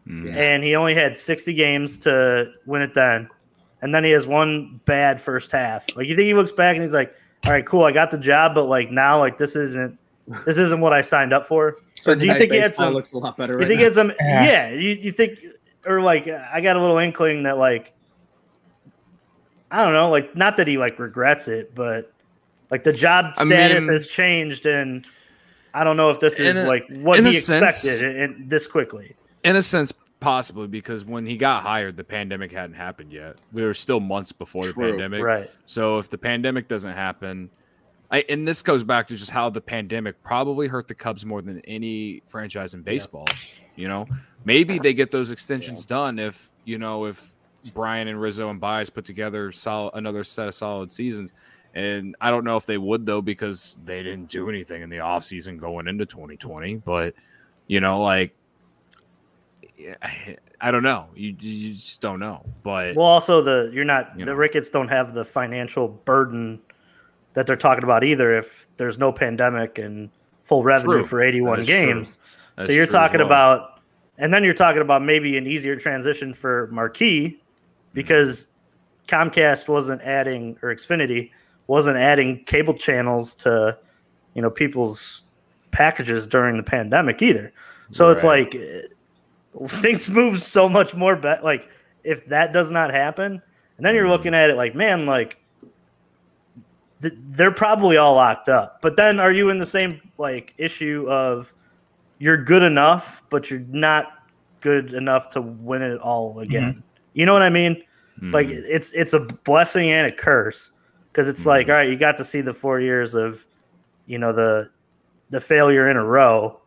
Mm. and he only had sixty games to win it then, and then he has one bad first half. Like you think he looks back and he's like, "All right, cool, I got the job, but like now, like this isn't this isn't what I signed up for." So do you think he had some- looks a lot better You right think now. it's some [laughs] Yeah. yeah? You, you think or like I got a little inkling that like I don't know, like not that he like regrets it, but like the job I status mean- has changed, and I don't know if this is a- like what he a sense- expected in, this quickly. In a sense, possibly because when he got hired, the pandemic hadn't happened yet. We were still months before the pandemic. Right. So if the pandemic doesn't happen, I and this goes back to just how the pandemic probably hurt the Cubs more than any franchise in baseball. You know, maybe they get those extensions done if you know if Brian and Rizzo and Baez put together solid another set of solid seasons. And I don't know if they would though because they didn't do anything in the offseason going into 2020. But you know, like [sighs] I, don't know. You you just don't know. But Well, also the you're not You the know. Ricketts don't have the financial burden that they're talking about either. If there's no pandemic and full revenue True. for 81 That is true. games. so you're talking well. about, and then you're talking about maybe an easier transition for Marquee mm-hmm. because Comcast wasn't adding or Xfinity wasn't adding cable channels to, you know, people's packages during the pandemic either. So it's like things move so much more. Be- like if that does not happen, and then you're Mhm. looking at it like, man, like th- they're probably all locked up. But then are you in the same like issue of you're good enough, but you're not good enough to win it all again? You know what I mean? Like Mhm. it's it's a blessing and a curse because it's like Mhm. all right, you got to see the four years of you know the the failure in a row.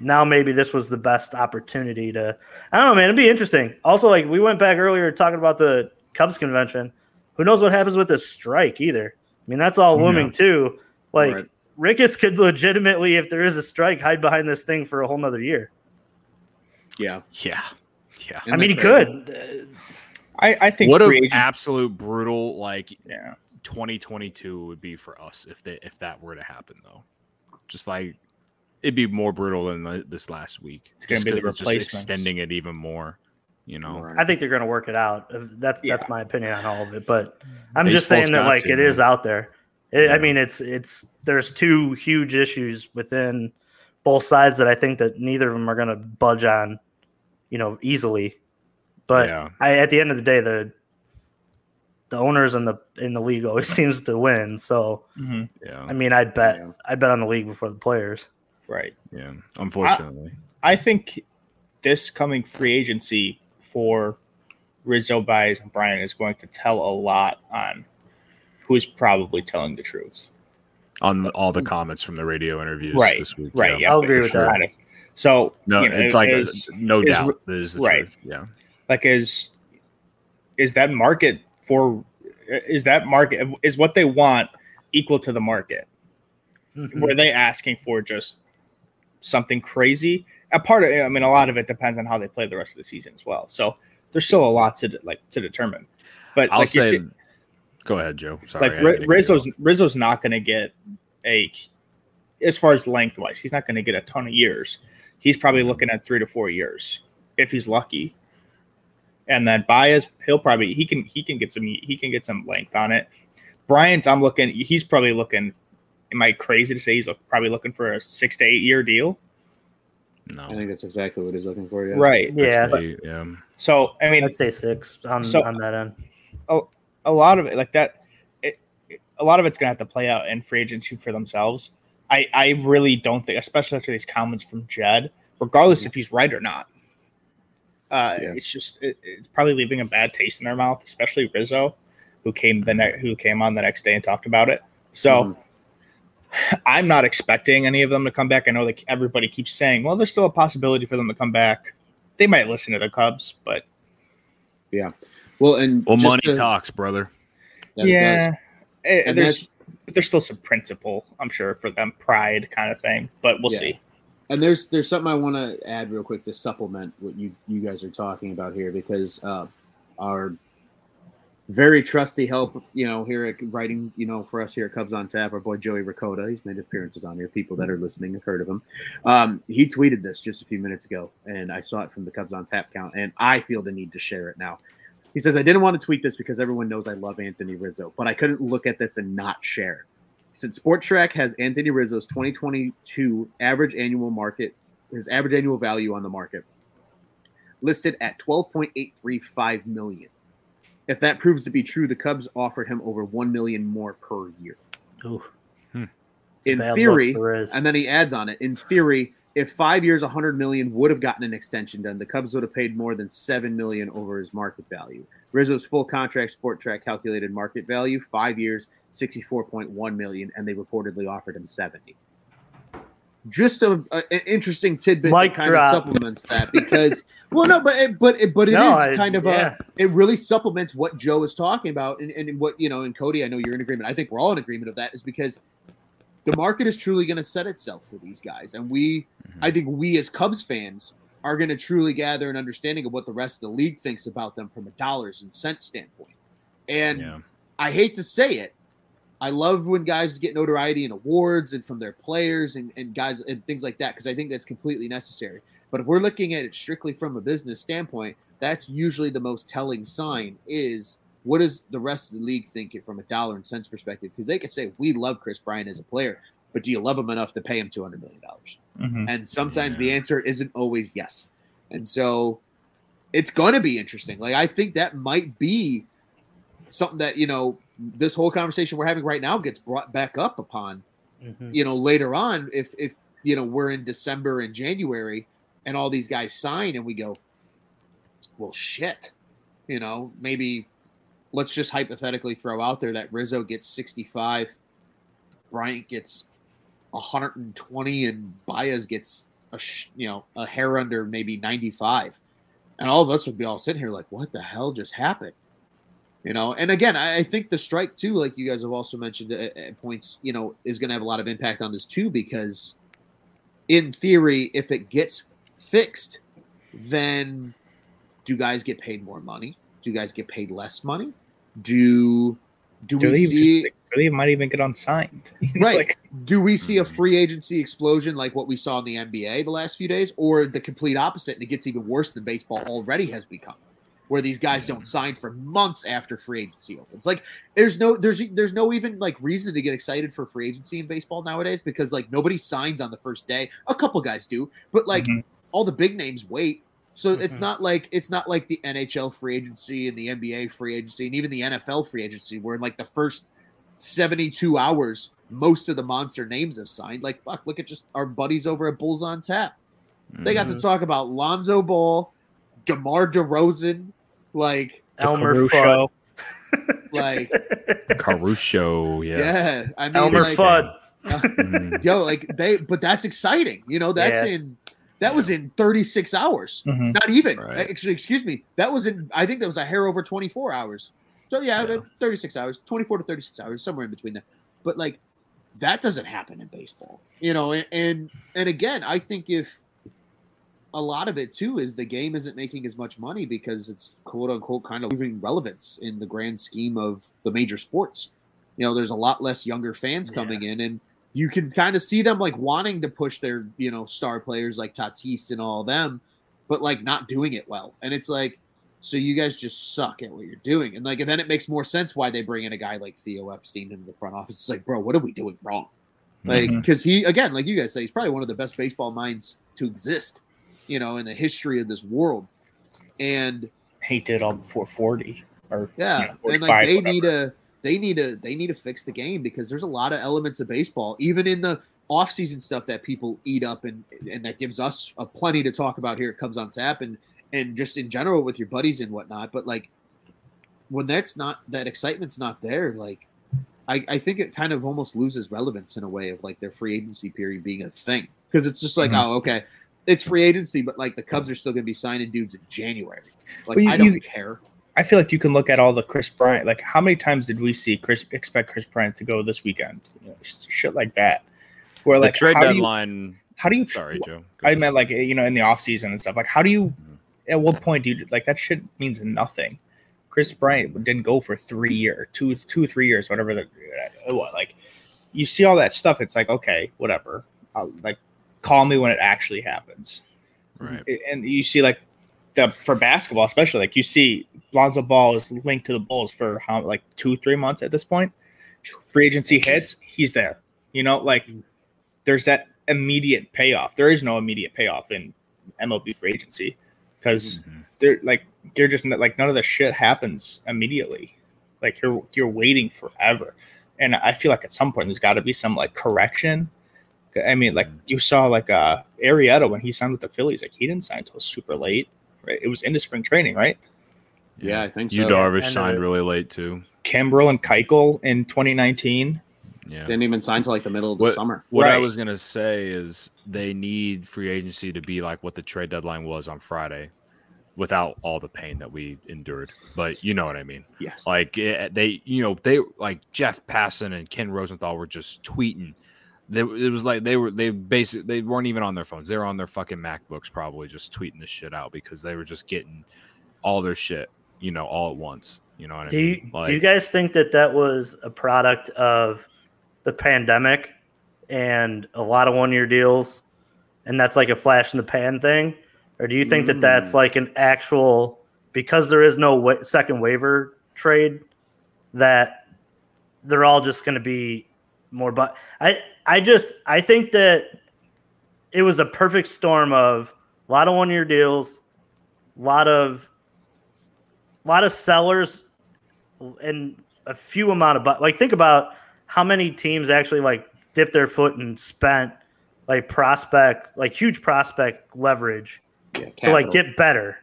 Now maybe this was the best opportunity to I don't know, man. It'd be interesting. Also, like we went back earlier talking about the Cubs convention. Who knows what happens with this strike either? I mean, that's all looming too. Like Right. Ricketts could legitimately, if there is a strike, hide behind this thing for a whole nother year. yeah. yeah, yeah. Isn't I mean, he crazy? could. I, I think What an agent. absolute brutal like yeah. 2022 would be for us if they if that were to happen though. Just like it'd be more brutal than the, this last week. It's gonna be the 'cause it's just extending it even more. You know, Right. I think they're going to work it out. Uh, that's that's my opinion on all of it. But I'm just saying that like to, it is man. out there. It, I mean, it's it's there's two huge issues within both sides that I think that neither of them are going to budge on, you know, easily. But yeah, I, at the end of the day, the the owners in the in the league always [laughs] seems to win. So Mhm. yeah, I mean, I'd bet Yeah. I'd bet on the league before the players. Right. yeah. Unfortunately, I think this coming free agency for Rizzo, Baez, and Brian is going to tell a lot on who's probably telling the truth. on all the comments from the radio interviews Right, this week, Right. Yeah. I'll agree it's with that. kind so No, you know, it's like is, no is- doubt that is the right. truth. Yeah, like is is that market for is that market is what they want equal to the market? Mhm. Were they asking for just something crazy? A part of I mean, a lot of it depends on how they play the rest of the season as well. So there's still a lot to like to determine. But I'll like say. Go ahead, Joe. Sorry. like I Ri- didn't mean to cut you Rizzo's Rizzo's not going to get a as far as lengthwise, he's not going to get a ton of years. He's probably looking at three to four years if he's lucky. And then Baez, he'll probably he can he can get some he can get some length on it. Bryant, I'm looking. He's probably looking. Am I crazy to say he's probably looking for a six to eight year deal? No, I think that's exactly what he's looking for. Yeah. Right. Yeah, They- yeah. So I mean, I'd say six on So- on that end. a lot of it like that it, it- a lot of it's gonna have to play out in free agency for themselves i i really don't think especially after these comments from jed regardless mm-hmm. if he's right or not uh Yeah. it's just it, it's probably leaving a bad taste in their mouth especially rizzo who came the ne- who came on the next day and talked about it so Mhm. [sighs] i'm not expecting any of them to come back i know that everybody keeps saying well there's still a possibility for them to come back they might listen to the cubs but yeah. Well, and Well, just money to- talks, brother. that it yeah, does. Eh, there's but there's still some principle, I'm sure, for them, pride kind of thing. But we'll Yeah. see. And there's there's something I want to add real quick to supplement what you you guys are talking about here because uh, our very trusty help, you know, here at writing, you know, for us here at Cubs on Tap, our boy Joey Ricotta, he's made appearances on here. People that are listening have heard of him. Um, he tweeted this just a few minutes ago, and I saw it from the Cubs on Tap count, and I feel the need to share it now. He says, I didn't want to tweet this because everyone knows I love Anthony Rizzo, but I couldn't look at this and not share. He said, Spotrac has Anthony Rizzo's 2022 average annual market, his average annual value on the market, listed at 12.835 million. If that proves to be true, the Cubs offered him over 1 million more per year. Ooh, Hmm. In theory, and then he adds on it, in theory, if five years, 100 million would have gotten an extension done, the Cubs would have paid more than 7 million over his market value. Rizzo's full contract Spotrac calculated market value, five years, 64.1 million, and they reportedly offered him 70. Just a, a- an interesting tidbit Mic that kind drop. of supplements that because, [laughs] well, no, but it, but it, but it is No, I- kind of yeah. a it really supplements what Joe is talking about, and, and what you know, and Cody, I know you're in agreement. I think we're all in agreement of that, is because the market is truly going to set itself for these guys, and we, mm-hmm. I think we as Cubs fans are going to truly gather an understanding of what the rest of the league thinks about them from a dollars and cents standpoint. And Yeah. I hate to say it, I love when guys get notoriety and awards and from their players and, and guys and things like that because I think that's completely necessary. But if we're looking at it strictly from a business standpoint, that's usually the most telling sign is what does the rest of the league think it from a dollar and cents perspective? Because they could say we love Kris Bryant as a player, but do you love him enough to pay him two hundred million dollars? Mhm. And sometimes the answer isn't always yes. And so it's going to be interesting. Like, I think that might be something that, you know, this whole conversation we're having right now gets brought back up upon, Mhm. you know, later on. If, if, you know, we're in December and January and all these guys sign and we go, well, shit, you know, maybe let's just hypothetically throw out there that Rizzo gets 65, Bryant gets 120 and Baez gets a sh- you know a hair under maybe 95 and all of us would be all sitting here like what the hell just happened you know and again i, I think the strike too like you guys have also mentioned at, at points you know is going to have a lot of impact on this too because in theory if it gets fixed then do guys get paid more money do guys get paid less money do do, Do we they, see do they might even get unsigned? [laughs] Right. Like, do we see a Mhm. free agency explosion like what we saw in the NBA the last few days, or the complete opposite and it gets even worse than baseball already has become, where these guys don't sign for months after free agency opens? Like, there's no, there's, there's no even like reason to get excited for free agency in baseball nowadays because like nobody signs on the first day. A couple guys do, but like Mhm. all the big names wait. So it's Mhm. not like it's not like the NHL free agency and the NBA free agency and even the NFL free agency, where in like the first 72 hours, most of the monster names have signed. Like, fuck, look at just our buddies over at Bulls on Tap. They got to Mhm. talk about Lonzo Ball, DeMar DeRozan, like, the Elmer Caruso. Fudd. [laughs] like, Caruso, yes. yeah. I mean, Elmer like, Fudd. [laughs] Mhm. yo, like they, but that's exciting. You know, that's Yeah. in, that was in 36 hours. Mhm. Not even. Right. Actually, excuse me. That was in, I think that was a hair over 24 hours. So yeah, Yeah. 36 hours, 24 to 36 hours, somewhere in between there. But like that doesn't happen in baseball, you know. And and, and again, I think if a lot of it too is the game isn't making as much money because it's quote unquote kind of losing relevance in the grand scheme of the major sports. You know, there's a lot less younger fans coming in, and you can kind of see them like wanting to push their you know star players like Tatis and all them, but like not doing it well. And it's like, so you guys just suck at what you're doing, and like, and then it makes more sense why they bring in a guy like Theo Epstein into the front office. It's like, bro, what are we doing wrong? Like, mm-hmm. because he again, like you guys say, he's probably one of the best baseball minds to exist, you know, in the history of this world. And He did all before 40 or yeah, you know, and like they whatever. need to they need to they need to fix the game because there's a lot of elements of baseball, even in the off-season stuff that people eat up and and that gives us a plenty to talk about here. It comes on tap and and just in general with your buddies and whatnot. But like when that's not that excitement's not there, like I, I think it kind of almost loses relevance in a way of like their free agency period being a thing because it's just like Mhm. oh okay it's free agency but like the Cubs are still going to be signing dudes in January like Well, you- I don't you- care I feel like you can look at all the Kris Bryant. Like, how many times did we see Kris expect Kris Bryant to go this weekend? You know, shit like that. Where The like trade how do you, deadline. how do you? Sorry, Joe. Go I ahead. meant like you know in the off season and stuff. Like, how do you? At what point do you like that? Shit means nothing. Kris Bryant didn't go for three year, two, two, three years, whatever. The uh, what like you see all that stuff. It's like okay, whatever. I'll, like call me when it actually happens right. and you see like the for basketball especially like you see Lonzo Ball is linked to the Bulls for how like two three months at this point. Free agency hits, he's there. You know, like there's that immediate payoff. There is no immediate payoff in MLB free agency because Mhm. they're like you're just like none of the shit happens immediately. Like you're you're waiting forever, and I feel like at some point there's got to be some like correction. I mean, like mm. you saw like uh Arrieta when he signed with the Phillies, like he didn't sign until super late. Right, it was into spring training, right? yeah I think You so Darvish End of uh, signed it. really late too. Kimbrel and Keuchel in 2019. Yeah. didn't even sign till like the middle of the What- summer What I was gonna say is they need free agency to be like what the trade deadline was on Friday, without all the pain that we endured. But you know what I mean. yes Like it, they, you know, they like Jeff Passan and Ken Rosenthal were just tweeting. They, it was like they were they basically they weren't even on their phones. They were on their fucking MacBooks, probably just tweeting this shit out because they were just getting all their shit, you know, all at once. You know what Do I you mean? Like, do you guys think that that was a product of the pandemic and a lot of one year deals, and that's like a flash in the pan thing, or do you think that that's Mm. like an actual because there is no wa- second waiver trade that they're all just going to be more? But I I just I think that it was a perfect storm of a lot of one year deals, a lot of a lot of sellers and a few amount of but like think about how many teams actually like dipped their foot and spent like prospect like huge prospect leverage yeah, to like get better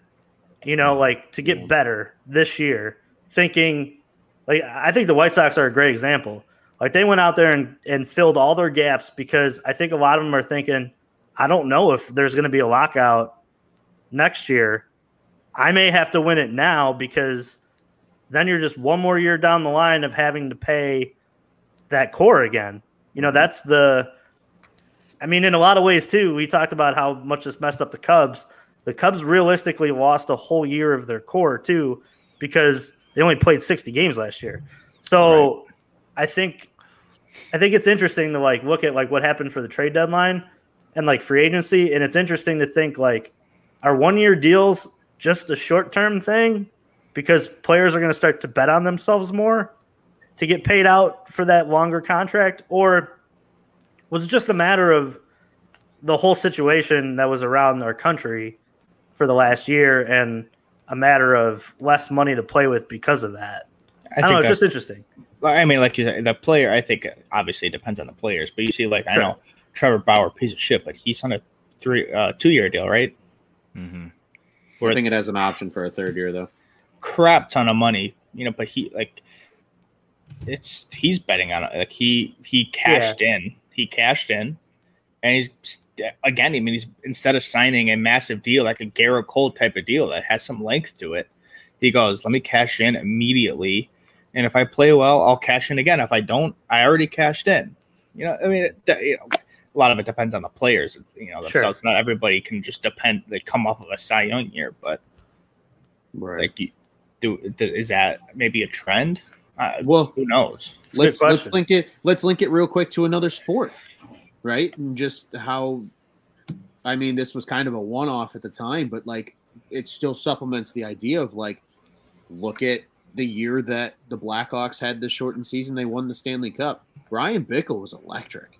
you know like to get better this year thinking like i think the white sox are a great example like they went out there and, and filled all their gaps because i think a lot of them are thinking i don't know if there's going to be a lockout next year. I may have to win it now because then you're just one more year down the line of having to pay that core again. You know mm-hmm. that's the i mean in a lot of ways too we talked about how much this messed up the cubs. The Cubs realistically lost a whole year of their core too because they only played 60 games last year. So I think I think it's interesting to like look at like what happened for the trade deadline and like free agency and it's interesting to think like are one year deals just a short term thing because players are going to start to bet on themselves more to get paid out for that longer contract or was it just a matter of the whole situation that was around our country for the last year and a matter of less money to play with because of that. I, I, don't know. It's just interesting. I mean, like you said, the player. I think obviously it depends on the players, but you see, like Sure. I know Trevor Bauer, piece of shit, but he's on a three, uh, two year deal, right? Mm-hmm. I think it has an option for a third year though. crap ton of money, you know, but he like it's he's betting on it. Like he he cashed in. He cashed in and he's again, I mean he's instead of signing a massive deal like a Gerrit Cole type of deal that has some length to it, he goes, Let me cash in immediately and if I play well, I'll cash in again. If I don't, I already cashed in. You know, I mean, it, you know, a lot of it depends on the players. You know, Sure. themselves. Not everybody can just depend. They come off of a Cy Young year, but Right. like, you- do is that maybe a trend? Uh, well, who knows? It's let's let's link it let's link it real quick to another sport right and just how i mean this was kind of a one-off at the time but like it still supplements the idea of like look at the year that the blackhawks had the shortened season they won the stanley cup. Bryan Bickell was electric.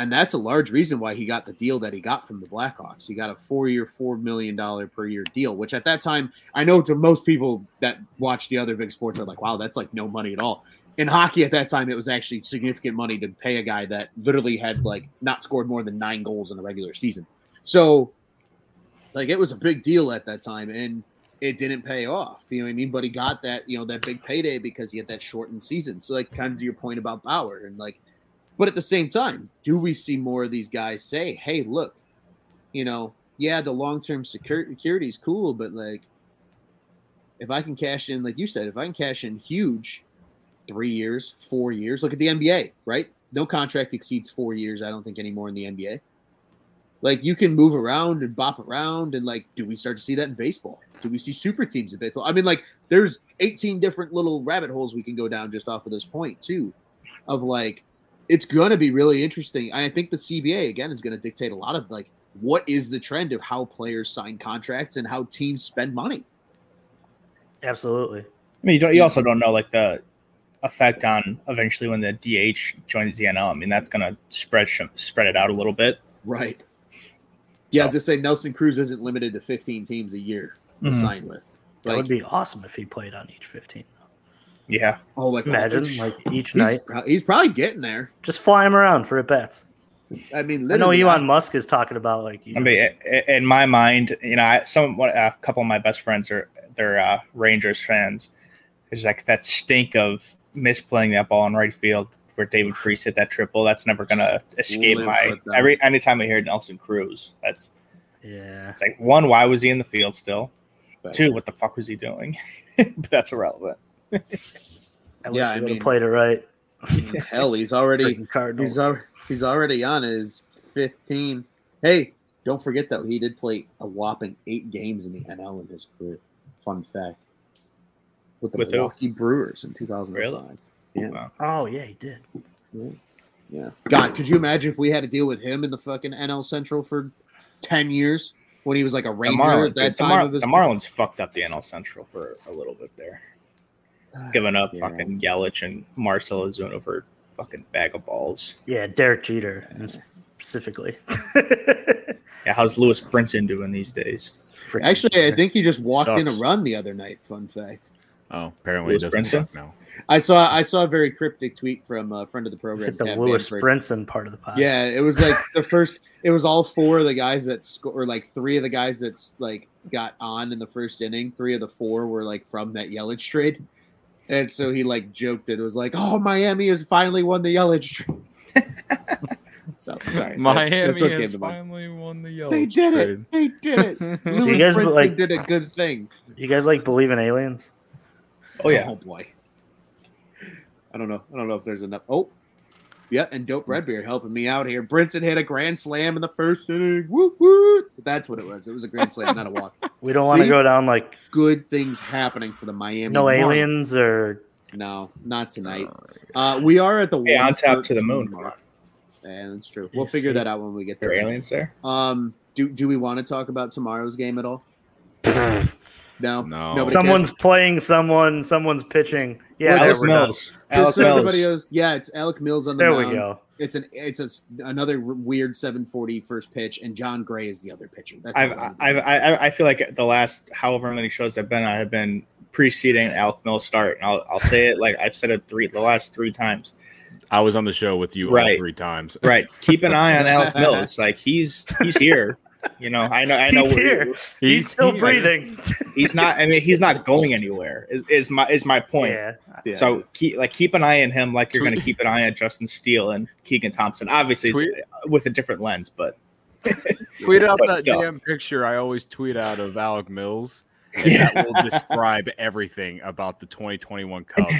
And that's a large reason why he got the deal that he got from the blackhawks. He got a four million dollar per year deal which at that time i know to most people that watch the other big sports are like wow that's like no money at all. In hockey at that time, it was actually significant money to pay a guy that literally had like not scored more than nine goals in a regular season. So, like, it was a big deal at that time, and it didn't pay off. You know what I mean? But he got that, you know, that big payday because he had that shortened season. So, like, kind of to your point about Bauer, and like, but at the same time, do we see more of these guys say, "Hey, look, you know, yeah, the long term security is cool, but like, if I can cash in, like you said, if I can cash in huge." three years, four years. Look at the NBA, right? No contract exceeds four years, I don't think, anymore in the NBA. Like you can move around and bop around, and like, do we start to see that in baseball? Do we see super teams in baseball? I mean, like, there's 18 different little rabbit holes we can go down just off of this point, too, of like, it's going to be really interesting. And I think the CBA, again, is going to dictate a lot of like, what is the trend of how players sign contracts and how teams spend money? Absolutely. I mean, you don't. You also don't know like the effect on eventually when the DH joins the NL. I mean, that's gonna spread spread it out a little bit. Right. Yeah, So- just say Nelson Cruz isn't limited to 15 teams a year to Mhm. sign with. That would be awesome if he played on each 15. Yeah, oh, like Imagine, oh, like [laughs] each he's, night, pro- he's probably getting there. just fly him around for at bats. I mean, I know literally, Elon Musk is talking about like, you I know, mean, i- i- in my mind, you know, I, some one- a couple of my best friends are they're uh, Rangers fans. There's like that stink of misplaying that ball in right field where David Freese hit that triple. That's never gonna escape my every anytime I hear Nelson Cruz. That's yeah. it's like one, why was he in the field still? Fact. Two, what the fuck was he doing? [laughs] but that's irrelevant. [laughs] I Yeah, wish I he mean- played it right. hell, he's already [laughs] Cardinals. he's al- he's already on his 15. Hey, don't forget though, he did play a whopping eight games in the NL in his career. Fun fact. With the With who? Milwaukee Brewers in 2005. Yeah. Wow. oh yeah, he did. Yeah. God, could you imagine if we had to deal with him in the fucking NL Central for 10 years when he was like a The Ranger Marlins, at that the, time? Mar- of his the Marlins fucked up the NL Central for a little bit there, [sighs] giving up Yeah. fucking Yelich and Marcelo Ozuna for fucking bag of balls. Yeah, Derek Jeter specifically. [laughs] Yeah, how's Lewis Brinson doing these days? Freaking Actually, I think he just walked in a run the other night. Fun fact. Oh, apparently it Lewis doesn't Brinson? suck now. I saw I saw a very cryptic tweet from a friend of the [laughs] program. the Tab Lewis Manfred. Brinson part of the pod. Yeah, it was like the [laughs] first. It was all four of the guys that score, or like three of the guys that's like got on in the first inning. Three of the four were like from that Yelich trade, and so he like joked it. It was like, "Oh, Miami has finally won the Yelich trade." [laughs] so sorry, that's- Miami that's what came has to finally won the yellow. They did it. They did it. Lewis guys Brinson like- did a good thing. You guys like believe in aliens? Oh yeah, Oh boy. I don't know. I don't know if there's enough. Oh, yeah, and Dope Redbeard helping me out here. Brinson hit a grand slam in the first inning. Woo woo. That's what it was. It was a grand slam, not a walk. [laughs] We don't want to go down like Good things happening for the Miami. no Marlins. aliens or No, not tonight. Uh, we are at the Hey, on tap to the moon. mark. Yeah, that's true. We'll You figure see? that out when we get there there. are aliens there. Um, do do we want to talk about tomorrow's game at all? [laughs] No, No. Nobody someone's playing someone, someone's pitching. Yeah, Well, there we go. Mills. Just Alec so everybody Mills. knows, yeah, it's Alec Mills on the There we mound. go. It's an it's a s- another weird 740 first pitch, and Jon Gray is the other pitcher. That's I've, I need to I've. I, I feel like the last however many shows I've been on have been preceding Alec Mills start. And I'll, I'll say it like I've said it three the last three times. I was on the show with you all Right. three times. Right. Keep an eye on Alec [laughs] Mills. Like he's he's here. You know, I know I know He's we're- here. He's, still he- breathing. He's not I mean he's not [laughs] going anywhere. Is, is my is my point. yeah. Yeah. So keep like keep an eye on him like you're going to keep an eye on Justin Steele and Keegan Thompson. Obviously, it's, uh, with a different lens, but [laughs] Tweet out [laughs] But that still. damn picture I always tweet out of Alec Mills And that will describe everything about the 2021 Cubs.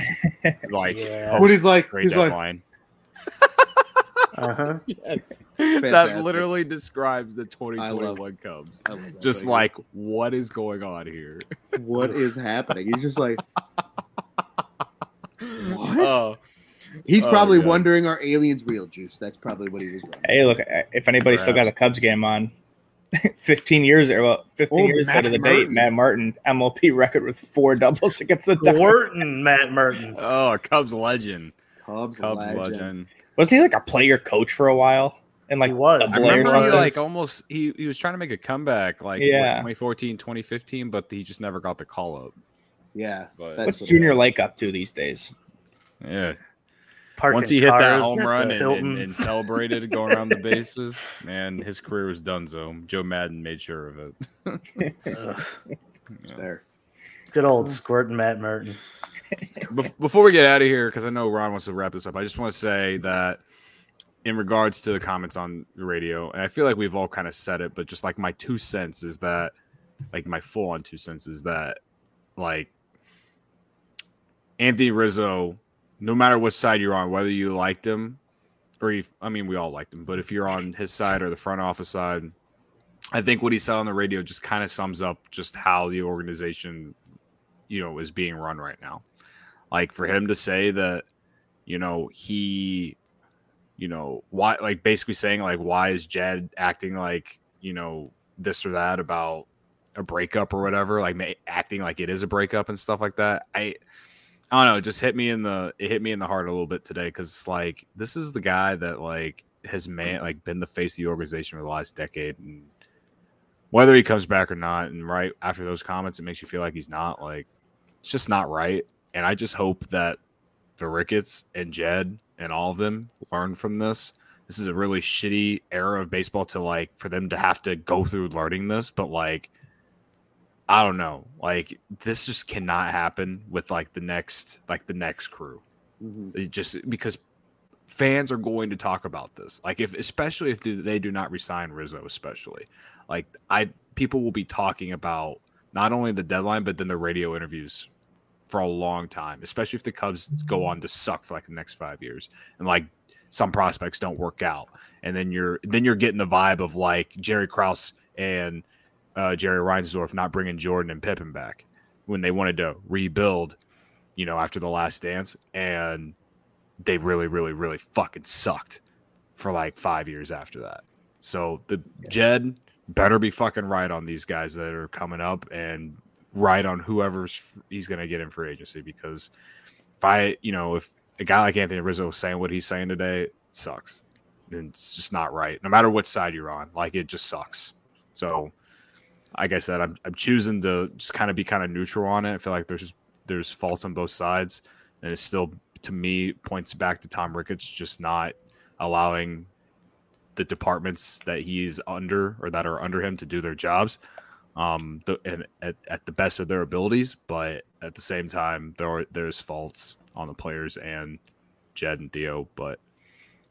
Like, Yeah. What he's like, trade he's like- deadline. Uh-huh. [laughs] Yes. that literally describes the love- 2021 Cubs. I love that Just thing. like, what is going on here? what is [laughs] happening? He's just like What? Oh, he's Oh, probably God. wondering are aliens real juice? That's probably what he was wondering. Hey, look, if anybody still got the Cubs game on, [laughs] 15 years or well, 15 Oh, years ago Matt to the date, Matt Murton, MLB record with four doubles against the Dodgers. Matt Murton. oh, Cubs legend. Cubs, Cubs legend. legend. Wasn't he like a player coach for a while? And like He was. the I Blair remember he like almost he, he was trying to make a comeback like what, Yeah. 2014, 2015, but he just never got the call up. Yeah. But That's What's what Junior was. Lake up to these days? yeah, Parking once he hit that home run and, and, and celebrated going around the [laughs] bases, man, his career was done. So Joe Maddon made sure of it. [laughs] Ugh. [laughs] It's Yeah. fair. Good old squirting Matt Murton. Bef- Before we get out of here, because I know Ron wants to wrap this up, I just want to say that in regards to the comments on the radio, and I feel like we've all kind of said it, but just like my two cents is that, like my full on two cents is that, like Anthony Rizzo, no matter what side you're on, whether you liked him or you, I mean, we all liked him, but if you're on his side or the front office side, I think what he said on the radio just kind of sums up just how the organization, you know, is being run right now. Like for him to say that, you know, he, you know, why, like basically saying like, why is Jed acting like, you know, this or that about a breakup or whatever, like acting like it is a breakup and stuff like that. I, I don't know. It just hit me in the it hit me in the heart a little bit today because it's like this is the guy that like has man like been the face of the organization for the last decade, and whether he comes back or not, and right after those comments, it makes you feel like he's not like it's just not right. And I just hope that the Ricketts and Jed and all of them learn from this. This is a really shitty era of baseball to like for them to have to go through learning this, but like I don't know. Like this just cannot happen with like the next like the next crew. Mhm. It just because fans are going to talk about this. Like if especially if they do not resign Rizzo, especially like I people will be talking about not only the deadline but then the radio interviews for a long time, especially if the Cubs go on to suck for like the next five years and like some prospects don't work out, and then you're then you're getting the vibe of like Jerry Krause and uh, Jerry Reinsdorf not bringing Jordan and Pippen back when they wanted to rebuild, you know, after the last dance, and they really, really, really fucking sucked for like five years after that. So the Jed better be fucking right on these guys that are coming up and right on whoever's he's going to get in free agency because if I, you know, if a guy like Anthony Rizzo is saying what he's saying today, it sucks. And it's just not right. No matter what side you're on, like it just sucks. So, like I said, I'm I'm choosing to just kind of be kind of neutral on it. I feel like there's there's faults on both sides, and it still to me points back to Tom Ricketts just not allowing the departments that he's under or that are under him to do their jobs um the, and at, at the best of their abilities but at the same time there are there's faults on the players and jed and theo but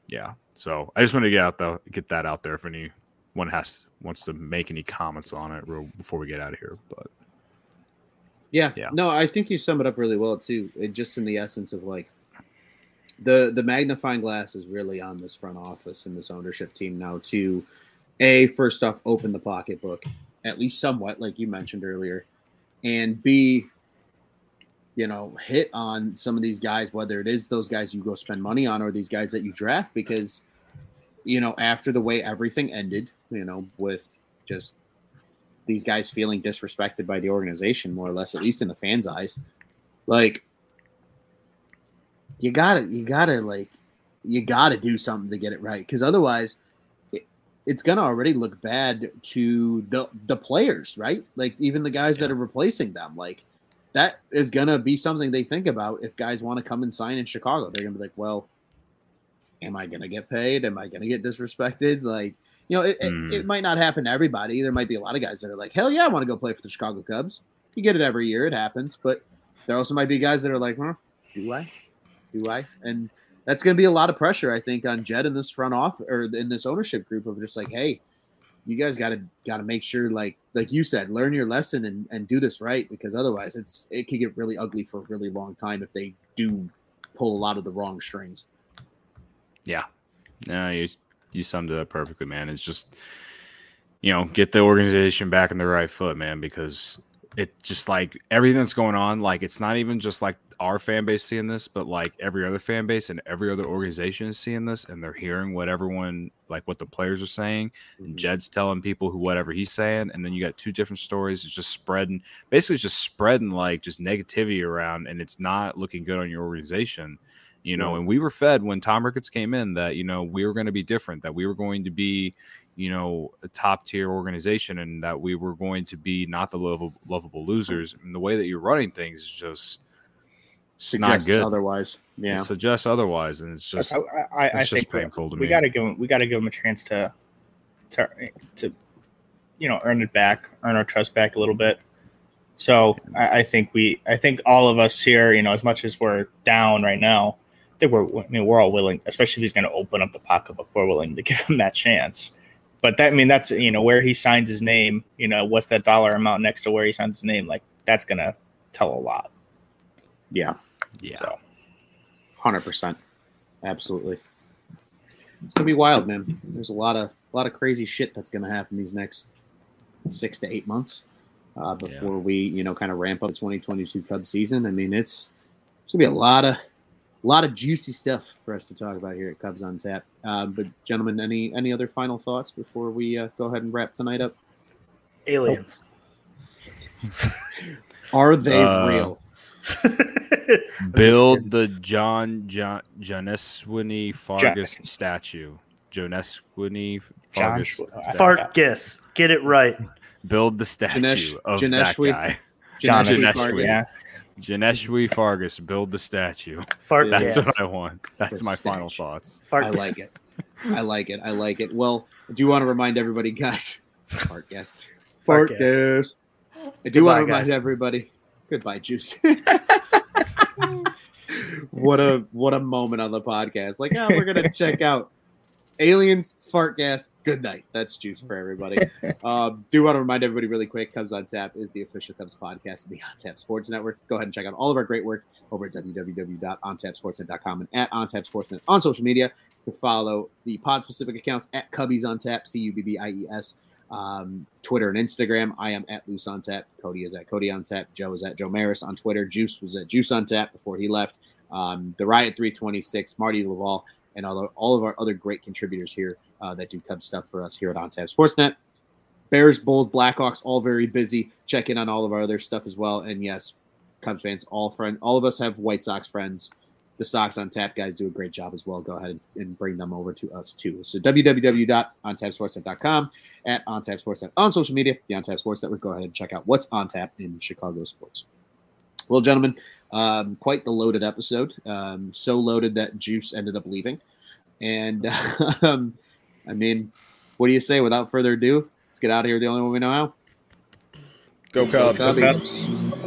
yeah so i just want to get out though get that out there if anyone has wants to make any comments on it real before we get out of here but Yeah. Yeah. No, I think you sum it up really well too. It just in the essence of like the the magnifying glass is really on this front office and this ownership team now to a first off open the pocketbook at least somewhat like you mentioned earlier and b you know hit on some of these guys whether it is those guys you go spend money on or these guys that you draft because you know after the way everything ended you know with just these guys feeling disrespected by the organization more or less at least in the fans eyes like you gotta you gotta like you gotta do something to get it right because otherwise it's gonna already look bad to the the players right like even the guys that are replacing them like that is gonna be something they think about if guys want to come and sign in chicago they're gonna be like well am i gonna get paid am i gonna get disrespected like you know, it, Mm. it, it might not happen to everybody. There might be a lot of guys that are like, hell yeah, I want to go play for the Chicago Cubs. You get it every year, it happens. But there also might be guys that are like, huh, do I? Do I? And that's going to be a lot of pressure, I think, on Jed in this front off or in this ownership group of just like, hey, you guys got to got to make sure, like like you said, learn your lesson and and do this right because otherwise, it's it could get really ugly for a really long time if they do pull a lot of the wrong strings. Yeah, no, you you summed it up perfectly, man. It's just you know get the organization back in the right foot, man, because it just like everything that's going on, like it's not even just like our fan base seeing this, but like every other fan base and every other organization is seeing this, and they're hearing what everyone like what the players are saying, and Mhm. Jed's telling people who whatever he's saying, and then you got two different stories. It's just spreading, basically, it's just spreading like just negativity around, and it's not looking good on your organization. You know, Yeah. and we were fed when Tom Ricketts came in that you know we were going to be different, that we were going to be you know a top tier organization and that we were going to be not the lovable, lovable losers and the way that you're running things is just Suggests good Otherwise, it yeah. suggests otherwise and it's just I, I, I it's just painful to we me. got to give him, we got to give him a chance to, to, to, you know, earn it back, earn our trust back a little bit. So I, I think we, I think all of us here, you know, as much as we're down right now, I think we're, I mean, we're all willing, especially if he's going to open up the pocketbook, we're willing to [laughs] give him that chance. But that, I mean, that's you know where he signs his name. You know, what's that dollar amount next to where he signs his name? Like that's gonna tell a lot. Yeah, yeah So hundred percent, absolutely. It's gonna be wild, man. There's a lot of a lot of crazy shit that's gonna happen these next six to eight months uh, before we, you know, kind of ramp up the 2022 Cubs season. I mean, it's it's gonna be a lot of a lot of juicy stuff for us to talk about here at Cubs on Tap. Uh, but gentlemen, any any other final thoughts before we uh, go ahead and wrap tonight up? Aliens. Are they Uh, real? [laughs] [laughs] build the john john joneswini fargus statue joneswini fargus John- Fargas. Get it right. build the statue Janesh- of Janeshwi- that guy John Janesh is- Fargas. yeah, Janeshwi Fargas, build the statue. Fart That's gas. what I want. That's The my final thoughts. Fart I like it. [laughs] I like it. I like it. Well, I do want to remind everybody, guys. [laughs] Fart yes. Fart Fart I do want to remind guys. everybody. Goodbye, Juice. What a what a moment on the podcast. Like, oh, we're gonna check out aliens, fart gas. Good night. That's Juice for everybody. um, do want to remind everybody really quick. Cubs on Tap is the official Cubs podcast of the On Tap Sports Network. Go ahead and check out all of our great work over at www.ontapsportsnet.com and at On Tap Sportsnet on social media. You can follow the pod specific accounts at Cubbies on Tap, C U B B I E S, um, Twitter and Instagram. I am at Loose on Tap. Cody is at Cody on Tap. Joe is at Joe Maris on Twitter. Juice was at Juice on Tap before he left. Um, the Riot 326, Marty Laval, and all, of- all of our other great contributors here uh, that do Cubs stuff for us here at On Tap Sportsnet. Bears, Bulls, Blackhawks, all very busy. Check in on all of our other stuff as well. And yes, Cubs fans, all friend, all of us have White Sox friends. The Sox on Tap guys do a great job as well. Go ahead and, and bring them over to us too. So www.ontapsportsnet.com at On Tap Sportsnet on social media, the On Tap Sports Network. Go ahead and check out what's on tap in Chicago sports. Well, gentlemen, um, quite the loaded episode. Um, so loaded that Juice ended up leaving. And [laughs] um, I mean, what do you say? Without further ado, let's get out of here. The only way we know how. go Go Cubs. Cubbies.